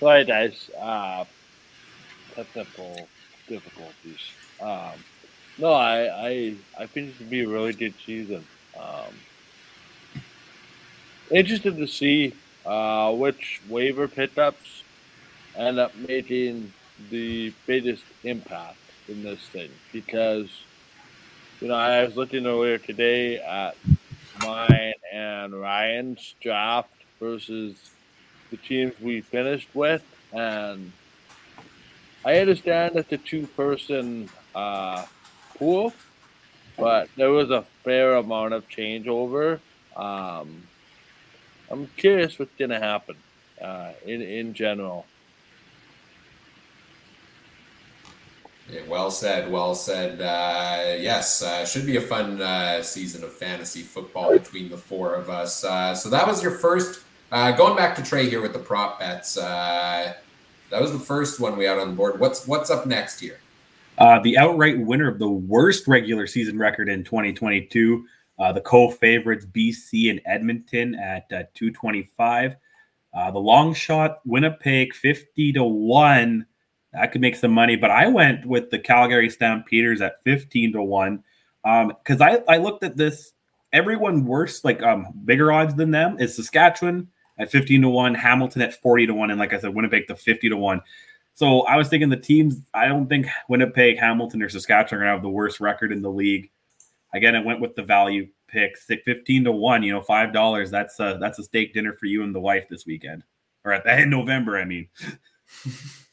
Sorry, guys. Uh, technical difficulties. Um, no, I, I, I think it to be a really good season. Um, interested to see uh, which waiver pickups end up making the biggest impact in this thing because you know I was looking earlier today at mine and Ryan's draft versus the teams we finished with, and I understand that the two-person uh, pool, but there was a fair amount of changeover. Um, I'm curious what's going to happen uh, in in general. Yeah, well said. Well said. Uh, yes, uh, should be a fun uh, season of fantasy football between the four of us. Uh, so that was your first uh, going back to Trey here with the prop bets, uh, that was the first one we had on the board. What's what's up next here? The outright winner of the worst regular season record in 2022, uh, the co-favorites BC and Edmonton at uh, 225. Uh, the long shot Winnipeg 50 to one. That could make some money, but I went with the Calgary Stampeders at 15 to one because um, I, I looked at this. Everyone worse, like um, bigger odds than them, is Saskatchewan, at 15 to 1, Hamilton at 40 to 1, and like I said, Winnipeg to 50 to 1. So I was thinking the teams, I don't think Winnipeg, Hamilton, or Saskatchewan are to have the worst record in the league. Again, I went with the value pick, 15 to 1, you know, $5. That's a, that's a steak dinner for you and the wife this weekend, or at the end November, I mean.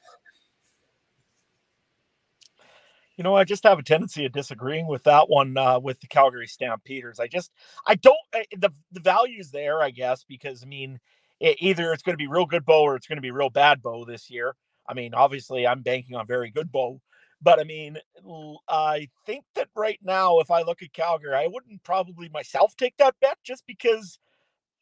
You know, I just have a tendency of disagreeing with that one uh, with the Calgary Stampeders. I just, I don't, the the value's there, I guess, because I mean, it, either it's going to be real good Bo or it's going to be real bad Bo this year. I mean, obviously, I'm banking on very good Bo, but I mean, I think that right now, if I look at Calgary, I wouldn't probably myself take that bet just because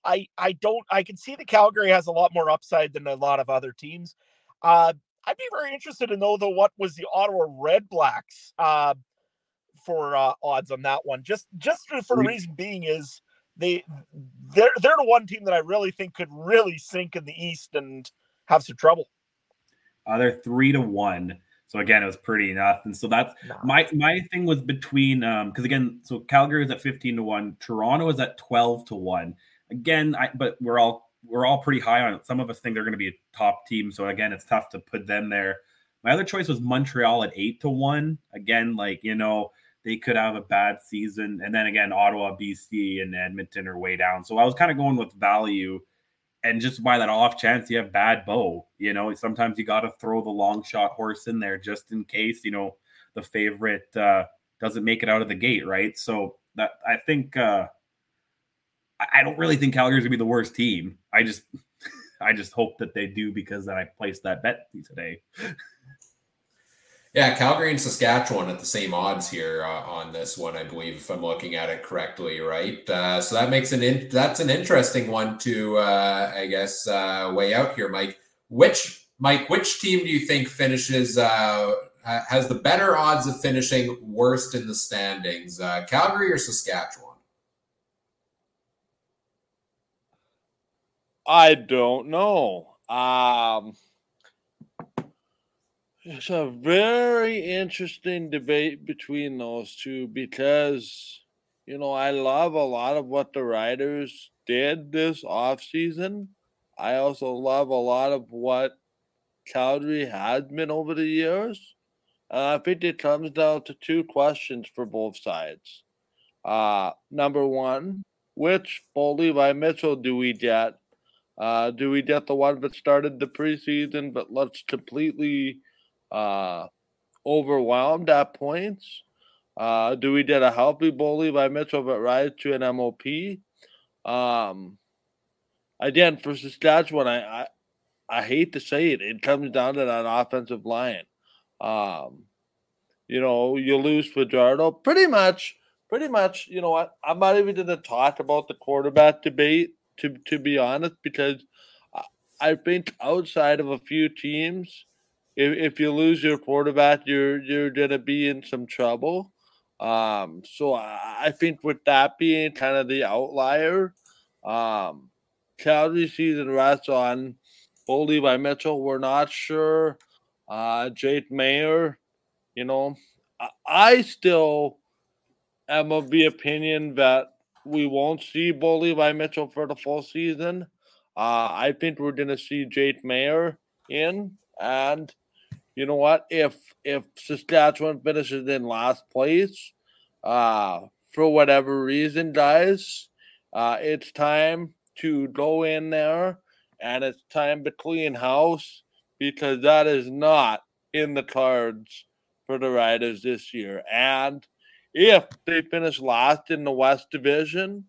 I I don't I can see the Calgary has a lot more upside than a lot of other teams. Uh, I'd be very interested to know though what was the Ottawa Red Blacks uh, for uh, odds on that one. Just just for the reason being is they they're they're the one team that I really think could really sink in the East and have some trouble. Uh, they're three to one. So again, it was pretty enough. And So that's my my thing was between um because again, so Calgary is at 15 to 1, Toronto is at 12 to 1. Again, I but we're all we're all pretty high on it. Some of us think they're going to be a top team. So again, it's tough to put them there. My other choice was Montreal at eight to one. Again, like you know, they could have a bad season, and then again, Ottawa, BC, and Edmonton are way down. So I was kind of going with value, and just by that off chance you have bad Bo. You know, sometimes you got to throw the long shot horse in there just in case. You know, the favorite uh, doesn't make it out of the gate, right? So that I think. uh I don't really think Calgary's gonna be the worst team. I just I just hope that they do because then I placed that bet today. Yeah, Calgary and Saskatchewan at the same odds here uh, on this one, I believe, if I'm looking at it correctly, right? Uh, so that makes an in- that's an interesting one to, uh, I guess, uh, weigh out here, Mike. Which Mike, which team do you think finishes uh, has the better odds of finishing worst in the standings, uh, Calgary or Saskatchewan? I don't know. Um, it's a very interesting debate between those two because, you know, I love a lot of what the Riders did this off season. I also love a lot of what Calgary has been over the years. I think it comes down to two questions for both sides. Uh, number one, which Bo Levi Mitchell do we get? Uh, do we get the one that started the preseason but looks completely uh, overwhelmed at points? Uh, do we get a healthy Bo Levi Mitchell that rides to an MOP? Um, again, for Saskatchewan, I, I, I hate to say it, it comes down to that offensive line. Um, you know, you lose Fajardo pretty much, pretty much. You know what? I'm not even going to talk about the quarterback debate to to be honest, because I think outside of a few teams, if, if you lose your quarterback, you're you're to be in some trouble. Um, so I, I think with that being kind of the outlier, um, Calgary season rests on Bo Levi Mitchell. We're not sure. Uh, Jake Maier, you know, I, I still am of the opinion that we won't see Bo Levi Mitchell for the full season. Uh, I think we're to see Jake Maier in, and you know what? If if Saskatchewan finishes in last place, uh, for whatever reason, guys, uh, it's time to go in there and it's time to clean house because that is not in the cards for the Riders this year. And if they finish last in the West Division,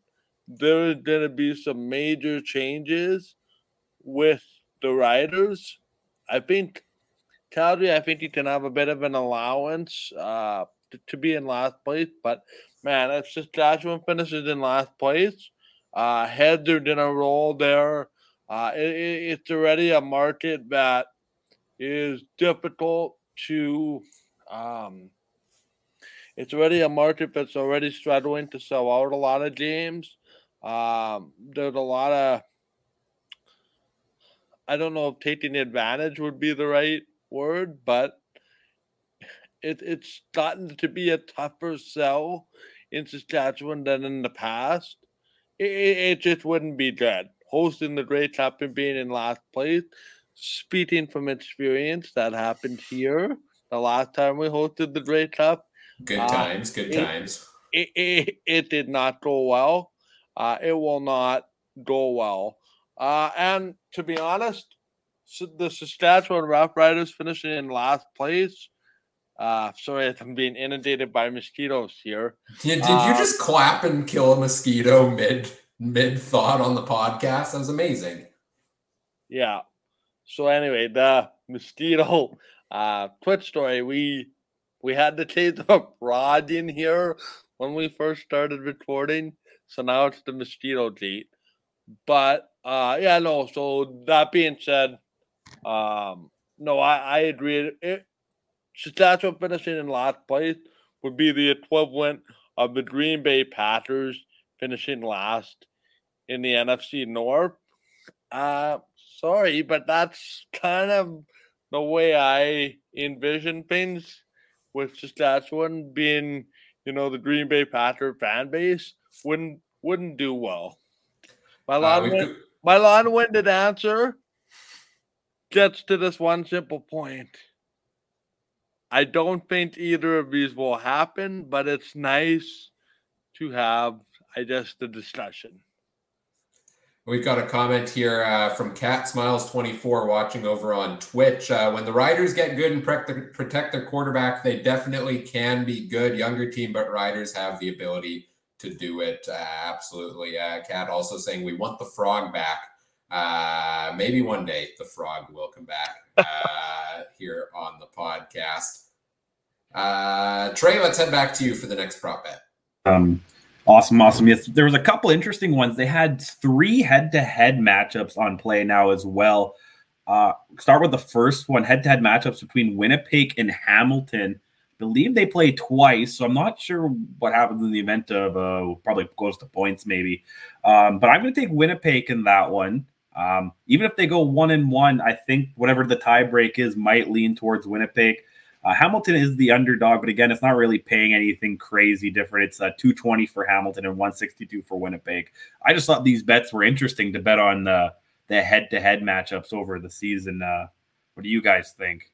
there's going to be some major changes with the Riders. I think Calgary, I think you can have a bit of an allowance uh, to, to be in last place, but man, if Saskatchewan finishes in last place, uh, heads are going to roll there uh, it, it's already a market that is difficult to. Um, it's already a market that's already struggling to sell out a lot of games. Um, there's a lot of. I don't know if taking advantage would be the right word, but it, it's gotten to be a tougher sell in Saskatchewan than in the past. It, it just wouldn't be good hosting the Grey Cup and being in last place. Speaking from experience, that happened here the last time we hosted the Grey Cup. Good uh, times, good times. It, it, it, did not go well. Uh, it will not go well. Uh, and to be honest, the Saskatchewan Roughriders finishing in last place. Uh, sorry, I'm being inundated by mosquitoes here. Yeah, did you uh, just clap and kill a mosquito mid mid thought on the podcast. That was amazing. Yeah. So anyway, the mosquito uh, Twitch story. We we had to take the rod in here when we first started recording. So now it's the mosquito date. But uh, yeah, no. So that being said, um, no, I, I agree. It, Saskatchewan finishing in last place would be the equivalent of the Green Bay Packers finishing last in the NFC North. Uh, sorry, but that's kind of the way I envision things with Saskatchewan being, you know, the Green Bay Packer fan base wouldn't wouldn't do well. My long uh, my long-winded answer gets to this one simple point. I don't think either of these will happen, but it's nice to have, I guess, the discussion. We've got a comment here uh, from Cat Smiles 24 watching over on Twitch. Uh, when the Riders get good and protect their quarterback, they definitely can be good. Younger team, but Riders have the ability to do it. Uh, absolutely. Uh, Cat also saying we want the frog back. Uh, maybe one day the frog will come back uh, here on the podcast. Trey, let's head back to you for the next prop bet. Um, awesome, awesome. Yes, there was a couple interesting ones. They had three head-to-head matchups on play now as well. Uh, start with the first one: head-to-head matchups between Winnipeg and Hamilton. I believe they play twice, so I'm not sure what happens in the event of uh, probably goes to points maybe. Um, but I'm going to take Winnipeg in that one. Um, even if they go one and one, I think whatever the tie break is might lean towards Winnipeg. Uh, Hamilton is the underdog, but again, it's not really paying anything crazy different. It's uh, 220 for Hamilton and 162 for Winnipeg. I just thought these bets were interesting to bet on the the head to head matchups over the season. Uh, what do you guys think?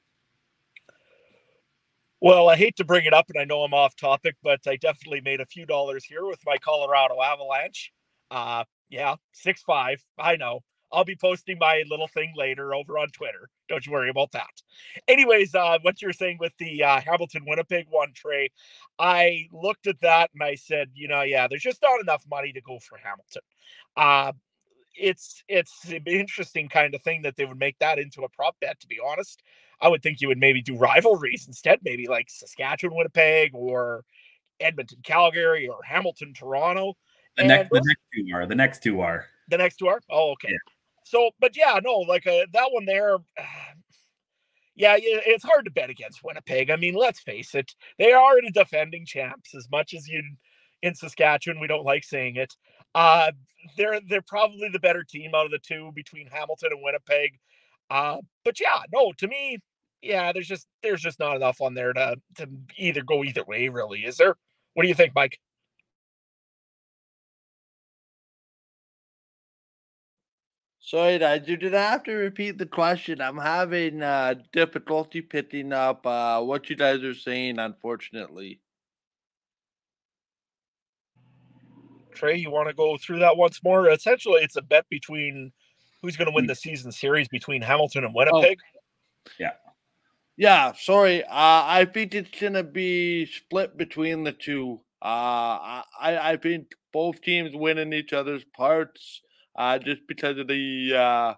Well, I hate to bring it up, and I know I'm off topic, but I definitely made a few dollars here with my Colorado Avalanche. Uh, yeah, six five. I know I'll be posting my little thing later over on Twitter. Don't you worry about that. Anyways, uh, what you're saying with the uh, Hamilton Winnipeg one, Trey, I looked at that and I said, you know, yeah, there's just not enough money to go for Hamilton. Uh, it's it's an interesting kind of thing that they would make that into a prop bet. To be honest, I would think you would maybe do rivalries instead, maybe like Saskatchewan Winnipeg or Edmonton Calgary or Hamilton Toronto. The next, the next two are the next two are the next two are. Oh, okay. Yeah. So, but yeah, no, like uh, that one there. Uh, yeah, it's hard to bet against Winnipeg. I mean, let's face it, they are the defending champs. As much as you in Saskatchewan, we don't like saying it. Uh, they're they're probably the better team out of the two between Hamilton and Winnipeg. Uh, but yeah, no, to me, yeah, there's just there's just not enough on there to to either go either way. Really, is there? What do you think, Mike? Sorry, I you did have to repeat the question. I'm having uh, difficulty picking up uh, what you guys are saying, unfortunately. Trey, you want to go through that once more? Essentially, it's a bet between who's going to win mm. the season series between Hamilton and oh. Winnipeg. Oh. Yeah. Yeah, sorry. Uh, I think it's going to be split between the two. Uh, I, I think both teams winning each other's parts uh, just because of the uh,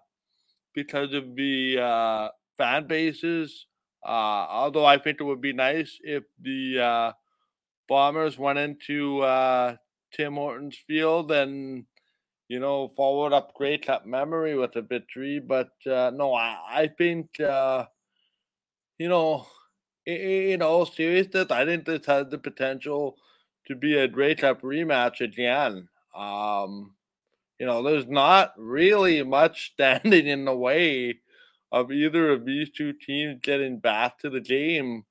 because of the uh, fan bases. Uh, although I think it would be nice if the uh, Bombers went into uh, Tim Hortons Field and you know followed up Grey Cup memory with a victory. But no, I, I think you know in all seriousness, I think this has the potential to be a Grey Cup rematch again. Um, you know, there's not really much standing in the way of either of these two teams getting back to the game.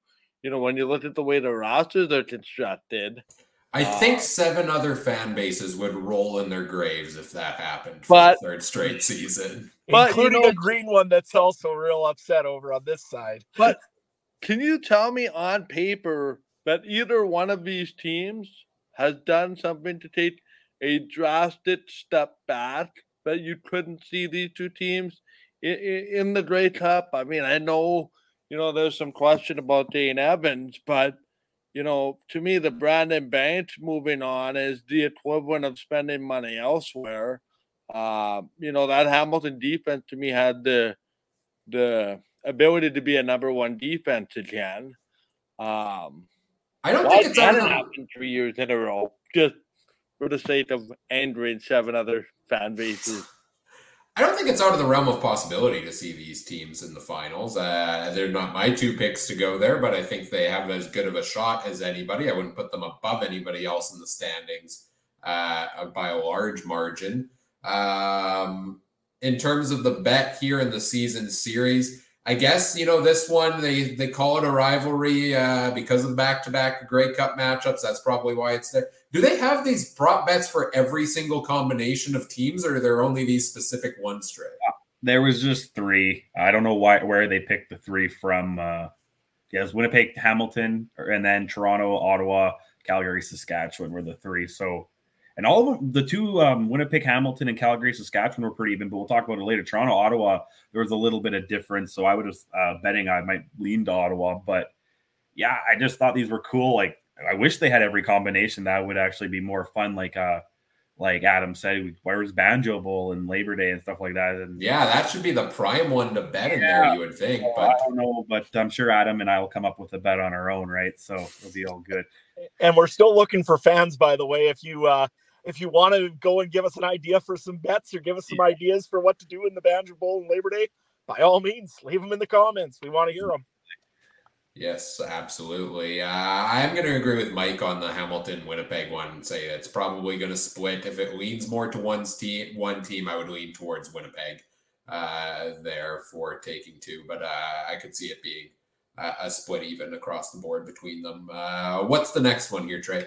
You know, when you look at the way the rosters are constructed. I uh, think seven other fan bases would roll in their graves if that happened for but, the third straight season. But including you know, a green one that's also real upset over on this side. But can you tell me on paper that either one of these teams has done something to take a drastic step back but you couldn't see these two teams in, in the Grey Cup. I mean, I know, you know, there's some question about Dane Evans, but, you know, to me, the Brandon Banks moving on is the equivalent of spending money elsewhere. Uh, you know, that Hamilton defense to me had the the ability to be a number one defense again. Um, I don't think it's ever happened three years in a row. Just for the sake of angering seven other fan bases. I don't think it's out of the realm of possibility to see these teams in the finals. Uh, they're not my two picks to go there, but I think they have as good of a shot as anybody. I wouldn't put them above anybody else in the standings uh, by a large margin. Um, in terms of the bet here in the season series, I guess you know this one they they call it a rivalry uh, because of the back to back Grey Cup matchups. That's probably why it's there. Do they have these prop bets for every single combination of teams, or are there only these specific ones, Trey? Uh, there was just three. I don't know why where they picked the three from. Uh, yes, Winnipeg, Hamilton, and then Toronto, Ottawa, Calgary, Saskatchewan were the three. So, and all of them, the two um, Winnipeg, Hamilton, and Calgary, Saskatchewan were pretty even. But we'll talk about it later. Toronto, Ottawa, there was a little bit of difference. So I was uh, betting I might lean to Ottawa, but yeah, I just thought these were cool. Like I wish they had every combination. That would actually be more fun. Like uh like Adam said, where was Banjo Bowl and Labor Day and stuff like that? And yeah, that should be the prime one to bet in there, you would think. Well, but I don't know, but I'm sure Adam and I will come up with a bet on our own, right? So it'll be all good. And we're still looking for fans, by the way. If you uh if you want to go and give us an idea for some bets or give us some ideas for what to do in the Banjo Bowl and Labor Day, by all means, leave them in the comments. We want to hear them. Yes, absolutely. Uh, I'm going to agree with Mike on the Hamilton Winnipeg one and say it's probably going to split. If it leans more to one team, one team, I would lean towards Winnipeg uh, there for taking two, but uh, I could see it being a, a, split even across the board between them. Uh, what's the next one here, Trey?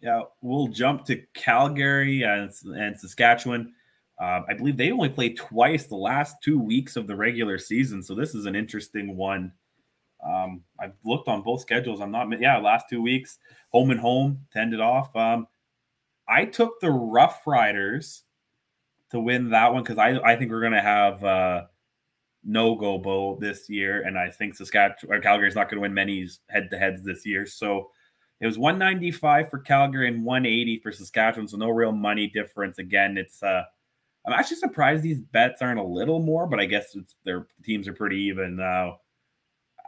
Yeah, we'll jump to Calgary and, and Saskatchewan. Uh, I believe they only played twice the last two weeks of the regular season, so this is an interesting one. Um, I've looked on both schedules. I'm not, yeah, last two weeks, home and home, tended off. Um, I took the Rough Riders to win that one because I, I think we're going to have uh, no go bowl this year. And I think Saskatchewan or Calgary's not going to win many head to heads this year. So it was 195 for Calgary and 180 for Saskatchewan. So no real money difference. Again, it's, uh, I'm actually surprised these bets aren't a little more, but I guess it's their teams are pretty even now.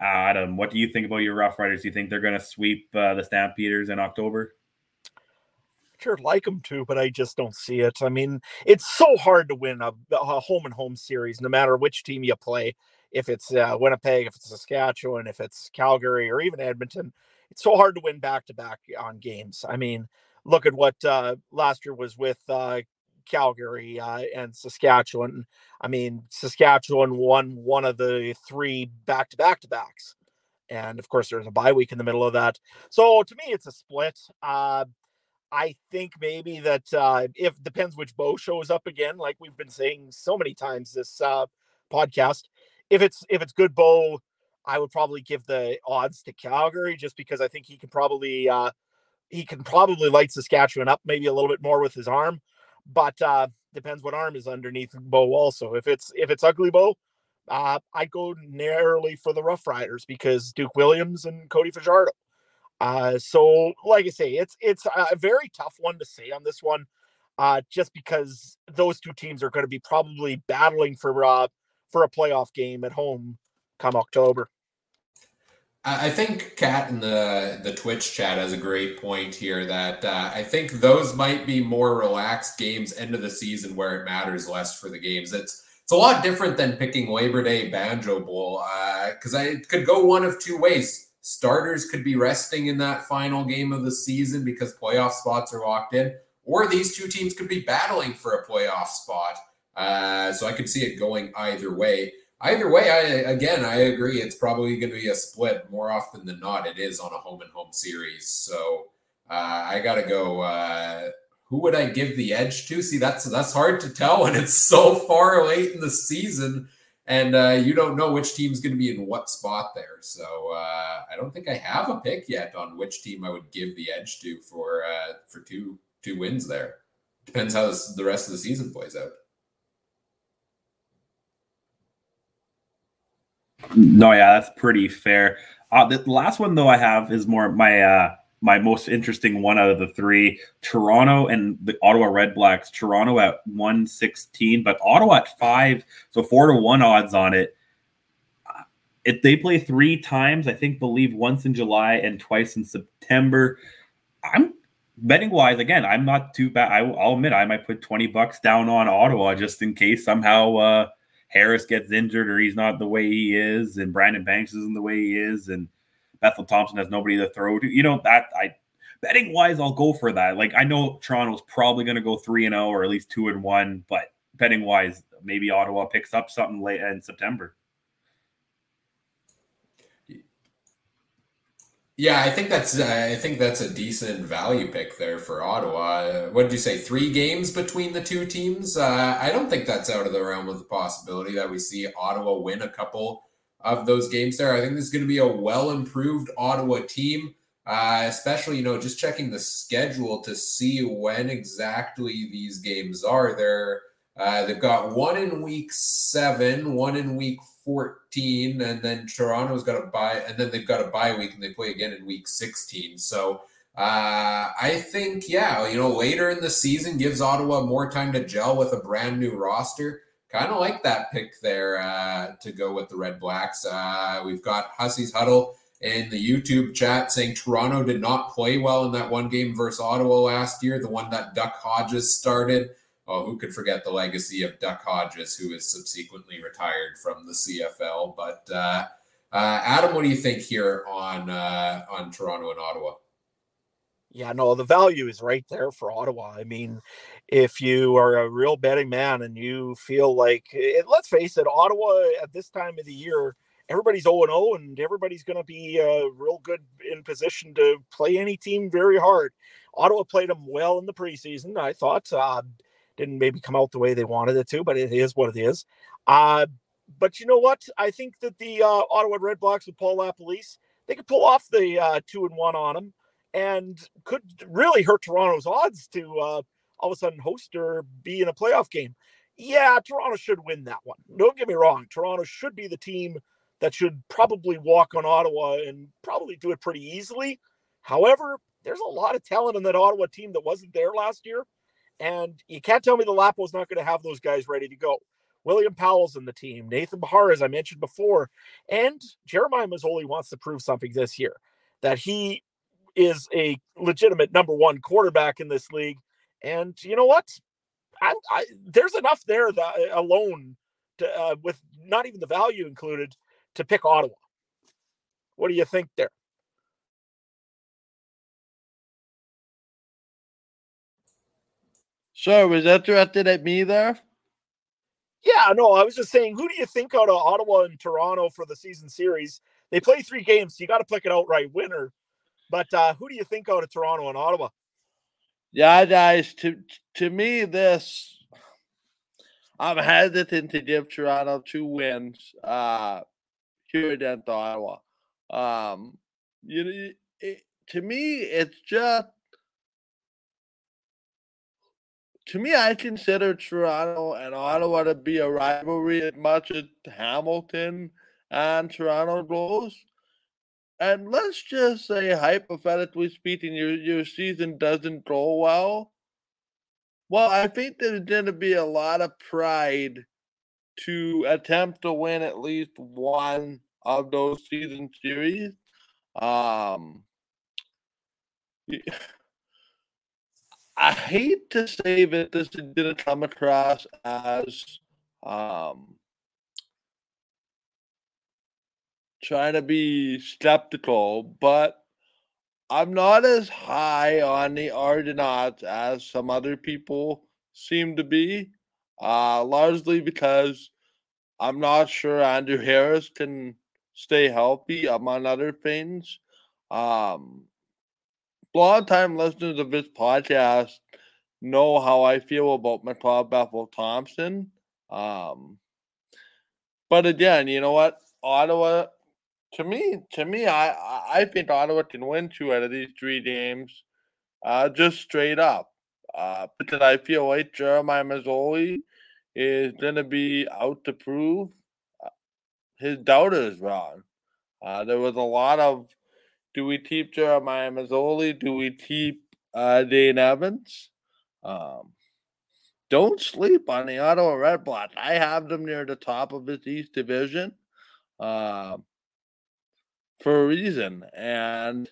Adam, what do you think about your Rough Riders? Do you think they're going to sweep uh, the Stampeders in October? Sure, like them to, but I just don't see it. I mean, it's so hard to win a, a home and home series, no matter which team you play. If it's uh, Winnipeg, if it's Saskatchewan, if it's Calgary, or even Edmonton, it's so hard to win back to back on games. I mean, look at what uh, last year was with uh, Calgary uh, and Saskatchewan. I mean, Saskatchewan won one of the three back to back to backs. And of course, there's a bye week in the middle of that. So to me, it's a split. Uh, I think maybe that uh, if depends which Bo shows up again, like we've been saying so many times this uh, podcast. If it's if it's good Bo, I would probably give the odds to Calgary just because I think he can probably uh, he can probably light Saskatchewan up maybe a little bit more with his arm but uh, depends what arm is underneath Bo. Also, if it's if it's ugly Bo, uh, I go narrowly for the Rough Riders because Duke Williams and Cody Fajardo. Uh, so, like I say, it's it's a very tough one to say on this one, uh, just because those two teams are going to be probably battling for uh, for a playoff game at home come October. I think Kat in the the Twitch chat has a great point here that uh, I think those might be more relaxed games end of the season where it matters less for the games. It's it's a lot different than picking Labor Day Banjo Bowl because uh, I could go one of two ways. Starters could be resting in that final game of the season because playoff spots are locked in, or these two teams could be battling for a playoff spot. Uh, so I could see it going either way either way, I again I agree. It's probably going to be a split more often than not. It is on a home and home series, so uh, I got to go. Uh, who would I give the edge to? See, that's that's hard to tell when it's so far late in the season, and uh, you don't know which team's going to be in what spot there. So uh, I don't think I have a pick yet on which team I would give the edge to for uh, for two two wins there. Depends how this, the rest of the season plays out. No, yeah, that's pretty fair. Uh, the last one though I have is more my uh, my most interesting one out of the three. Toronto and the Ottawa Redblacks. Toronto at one sixteen, but Ottawa at five, so four to one odds on it. Uh, if they play three times, I think believe once in July and twice in September. I'm betting wise again. I'm not too bad. I, will admit I might put twenty bucks down on Ottawa just in case somehow. Uh, Harris gets injured or he's not the way he is, and Brandon Banks isn't the way he is, and Bethel Thompson has nobody to throw to. You know that I betting wise, I'll go for that. Like I know Toronto's probably going to go three and zero oh or at least two and one, but betting wise, maybe Ottawa picks up something late in September. Yeah, I think that's I think that's a decent value pick there for Ottawa. What did you say? Three games between the two teams. Uh, I don't think that's out of the realm of the possibility that we see Ottawa win a couple of those games there. I think this is going to be a well improved Ottawa team, uh, especially you know just checking the schedule to see when exactly these games are. They're uh, they've got one in week seven, one in week 14, and then Toronto's got a bye, and then they've got a bye week and they play again in week 16. So Uh, I think, yeah, you know, later in the season gives Ottawa more time to gel with a brand new roster. Kind of like that pick there uh, to go with the Red Blacks. Uh, we've got Hussey's Huddle in the YouTube chat saying Toronto did not play well in that one game versus Ottawa last year, the one that Duck Hodges started. Oh, who could forget the legacy of Duck Hodges, who is subsequently retired from the CFL? But uh, uh, Adam, what do you think here on uh, on Toronto and Ottawa? Yeah, no, the value is right there for Ottawa. I mean, if you are a real betting man and you feel like, eh, let's face it, Ottawa at this time of the year, everybody's 0 0 and everybody's going to be uh, real good in position to play any team very hard. Ottawa played them well in the preseason, I thought. Uh, didn't maybe come out the way they wanted it to, but it is what it is. Uh, but you know what? I think that the uh, Ottawa Red Blacks with Paul LaPolice, they could pull off the uh, two and one on them and could really hurt Toronto's odds to uh, all of a sudden host or be in a playoff game. Yeah, Toronto should win that one. Don't get me wrong. Toronto should be the team that should probably walk on Ottawa and probably do it pretty easily. However, there's a lot of talent in that Ottawa team that wasn't there last year. And you can't tell me the Lapo's not going to have those guys ready to go. William Powell's in the team, Nathan Behar, as I mentioned before, and Jeremiah Masoli wants to prove something this year that he is a legitimate number one quarterback in this league. And you know what? I, I, there's enough there that uh, alone to, uh, with not even the value included to pick Ottawa. What do you think there? Sure, was that directed at me there? Yeah, no, I was just saying, who do you think out of Ottawa and Toronto for the season series? They play three games, so you got to pick an outright winner. But uh, who do you think out of Toronto and Ottawa? Yeah, guys. To to me, this I'm hesitant to give Toronto two wins uh, here against Ottawa. Um, you know, it, to me, it's just to me, I consider Toronto and Ottawa to be a rivalry as much as Hamilton and Toronto goes. And let's just say, hypothetically speaking, your your season doesn't go well. Well, I think there's going to be a lot of pride to attempt to win at least one of those season series. Um, I hate to say that this didn't come across as um, trying to be skeptical, but I'm not as high on the Argonauts as some other people seem to be, uh, largely because I'm not sure Andrew Harris can stay healthy, among other things. Um, long time listeners of this podcast know how I feel about McLeod Bethel Thompson. Um, but again, you know what? Ottawa to me, to me, I I think Ottawa can win two out of these three games, uh, just straight up. Uh, because I feel like Jeremiah Masoli is going to be out to prove uh, his doubters wrong. Uh, there was a lot of, do we keep Jeremiah Masoli? Do we keep uh, Dane Evans? Um, don't sleep on the Ottawa Red Blacks. I have them near the top of this East Division. Um, for a reason. And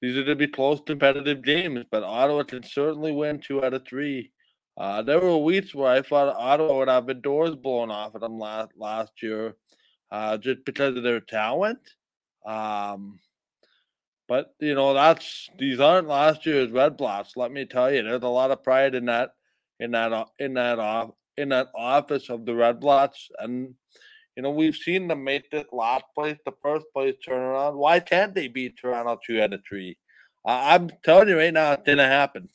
these are going to be close, competitive games, but Ottawa can certainly win two out of three. Uh, there were weeks where I thought Ottawa would have the doors blown off of them last last year, uh, just because of their talent. Um, but you know that's these aren't last year's Red Blacks. Let me tell you, there's a lot of pride in that, in that, in that, off, in that office of the Red Blacks, and you know, we've seen them make this last place, the first place turnaround. Why can't they beat Toronto two out of three? Uh, I'm telling you right now, it didn't happen.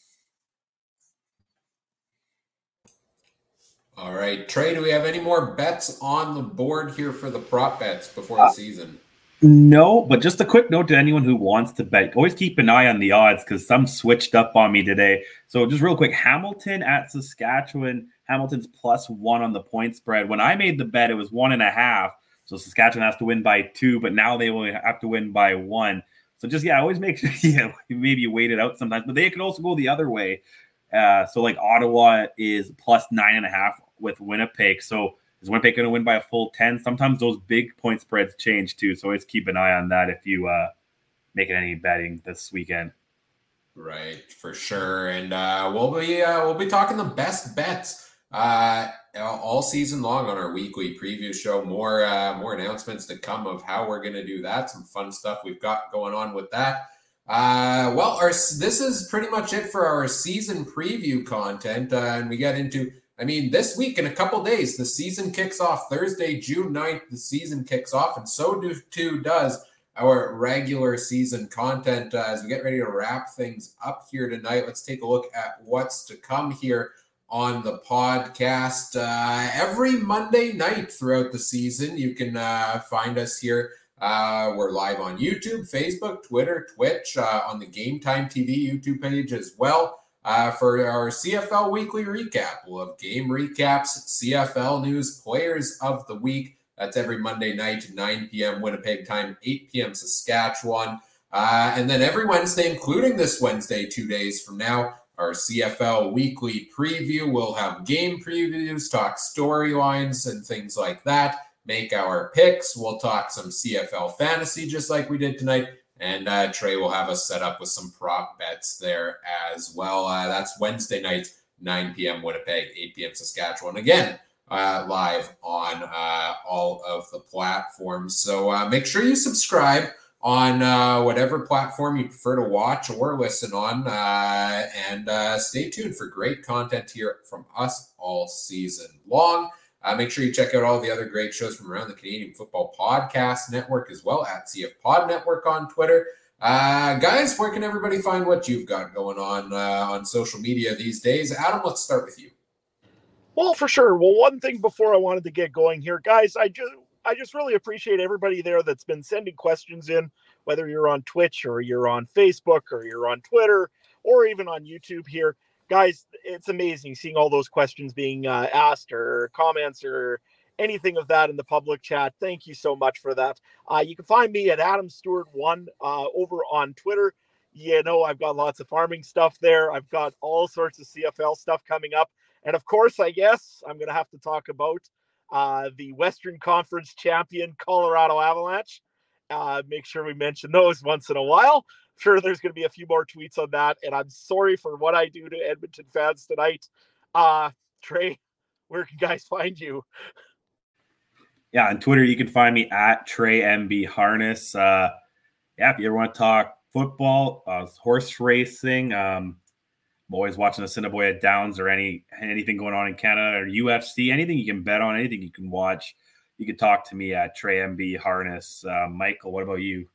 All right, Trey, do we have any more bets on the board here for the prop bets before the uh, season? No, but just a quick note to anyone who wants to bet: always keep an eye on the odds because some switched up on me today. So just real quick, Hamilton at Saskatchewan Hamilton's plus one on the point spread. When I made the bet, it was one and a half. So Saskatchewan has to win by two, but now they will have to win by one. So just yeah, always make sure yeah maybe wait it out sometimes, but they could also go the other way. Uh, so like Ottawa is plus nine and a half with Winnipeg. So is Winnipeg going to win by a full ten? Sometimes those big point spreads change too. So always keep an eye on that if you uh, making any betting this weekend. Right, for sure. And uh, we'll be uh, we'll be talking the best bets uh, all season long on our weekly preview show. More uh, more announcements to come of how we're going to do that. Some fun stuff we've got going on with that. Uh, well, our this is pretty much it for our season preview content, uh, and we get into. I mean, this week in a couple days, the season kicks off Thursday, June 9th, The season kicks off, and so do, too does our regular season content. Uh, as we get ready to wrap things up here tonight, let's take a look at what's to come here on the podcast. Uh, every Monday night throughout the season, you can uh, find us here. Uh, we're live on YouTube, Facebook, Twitter, Twitch, uh, on the Game Time TV YouTube page as well. Uh, for our CFL weekly recap, we'll have game recaps, CFL news, players of the week. That's every Monday night, 9 p.m. Winnipeg time, 8 p.m. Saskatchewan. Uh, and then every Wednesday, including this Wednesday, two days from now, our CFL weekly preview. We'll have game previews, talk storylines, and things like that. Make our picks. We'll talk some CFL fantasy, just like we did tonight. And uh, Trey will have us set up with some prop bets there as well. Uh, that's Wednesday night, 9 p.m. Winnipeg, 8 p.m. Saskatchewan. Again, uh, live on uh, all of the platforms. So uh, make sure you subscribe on uh, whatever platform you prefer to watch or listen on. And stay tuned for great content here from us all season long. Uh, make sure you check out all the other great shows from around the Canadian Football Podcast Network as well at CF Pod Network on Twitter. Uh, guys, where can everybody find what you've got going on uh, on social media these days? Adam, let's start with you. Well, for sure. Well, one thing before I wanted to get going here, guys, I just I just really appreciate everybody there that's been sending questions in, whether you're on Twitch or you're on Facebook or you're on Twitter or even on YouTube here. Guys, it's amazing seeing all those questions being uh, asked or comments or anything of that in the public chat. Thank you so much for that. Uh, you can find me at Adam Stuart One uh, over on Twitter. You know, I've got lots of farming stuff there. I've got all sorts of CFL stuff coming up. And of course, I guess I'm going to have to talk about uh, the Western Conference champion Colorado Avalanche. Uh, make sure we mention those once in a while. Sure, there's going to be a few more tweets on that. And I'm sorry for what I do to Edmonton fans tonight. Uh, Trey, where can guys find you? Yeah, on Twitter, you can find me at Trey MB Harness. Uh, yeah, if you ever want to talk football, uh, horse racing, um, I'm always watching the Assiniboia Downs or any anything going on in Canada or UFC, anything you can bet on, anything you can watch. You can talk to me at Trey MB Harness. Uh, Michael, what about you?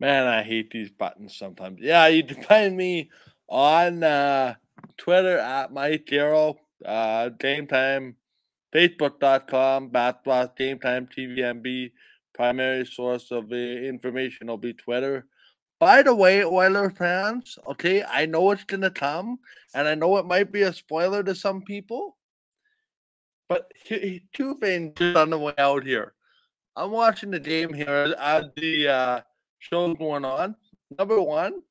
Man, I hate these buttons sometimes. Yeah, you can find me on uh, Twitter at Mike Gerl, uh, Game Time, Facebook.com, Bathblast, Game Time, TVMB primary source of the information will be Twitter. By the way, Oiler fans, okay, I know it's gonna come, and I know it might be a spoiler to some people, but two things on the way out here. I'm watching the game here at the uh, show's going on. Number one,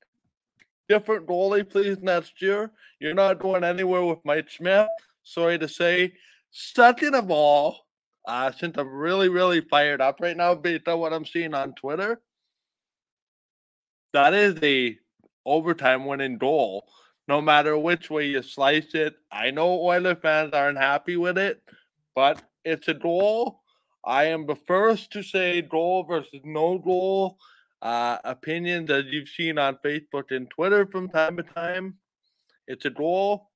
different goalie, please, next year. You're not going anywhere with Mike Smith. Sorry to say. Second of all, uh, since I'm really, really fired up right now based on what I'm seeing on Twitter. That is a overtime winning goal. No matter which way you slice it. I know Oiler fans aren't happy with it, but it's a goal. I am the first to say goal versus no goal uh, opinions that you've seen on Facebook and Twitter from time to time. It's a goal.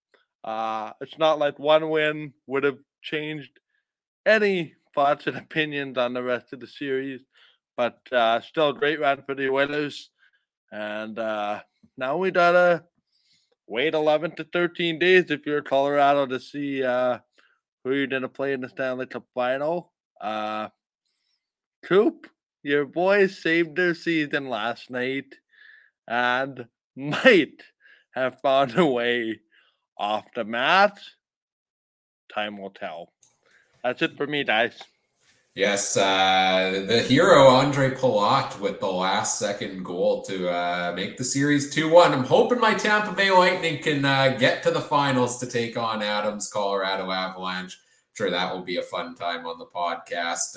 Uh, it's not like one win would have changed any thoughts and opinions on the rest of the series. But uh, still a great run for the Oilers. And uh, now we gotta wait 11 to 13 days if you're Colorado to see uh, who you're gonna play in the Stanley Cup final. Uh, Coop, your boys saved their season last night and might have found a way off the mat. Time will tell. That's it for me, guys. Yes, uh, the hero Andre Palat with the last second goal to uh, make the series 2 1. I'm hoping my Tampa Bay Lightning can uh, get to the finals to take on Adams Colorado Avalanche. I'm sure that will be a fun time on the podcast.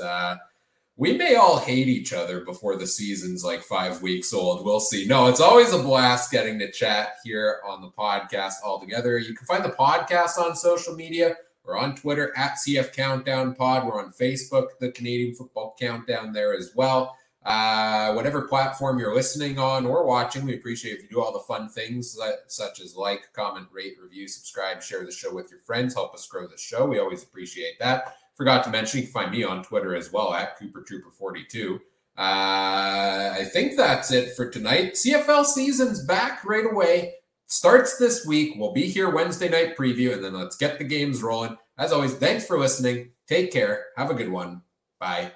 We may all hate each other before the season's like five weeks old. We'll see. No, it's always a blast getting to chat here on the podcast all together. You can find the podcast on social media. We're on Twitter at CF Countdown Pod. We're on Facebook, the Canadian Football Countdown there as well. Uh, whatever platform you're listening on or watching, we appreciate if you do all the fun things such as like, comment, rate, review, subscribe, share the show with your friends, help us grow the show. We always appreciate that. Forgot to mention, you can find me on Twitter as well at Kooper Trooper 42. Uh, I think that's it for tonight. CFL season's back right away. Starts this week. We'll be here Wednesday night preview, and then let's get the games rolling. As always, thanks for listening. Take care. Have a good one. Bye.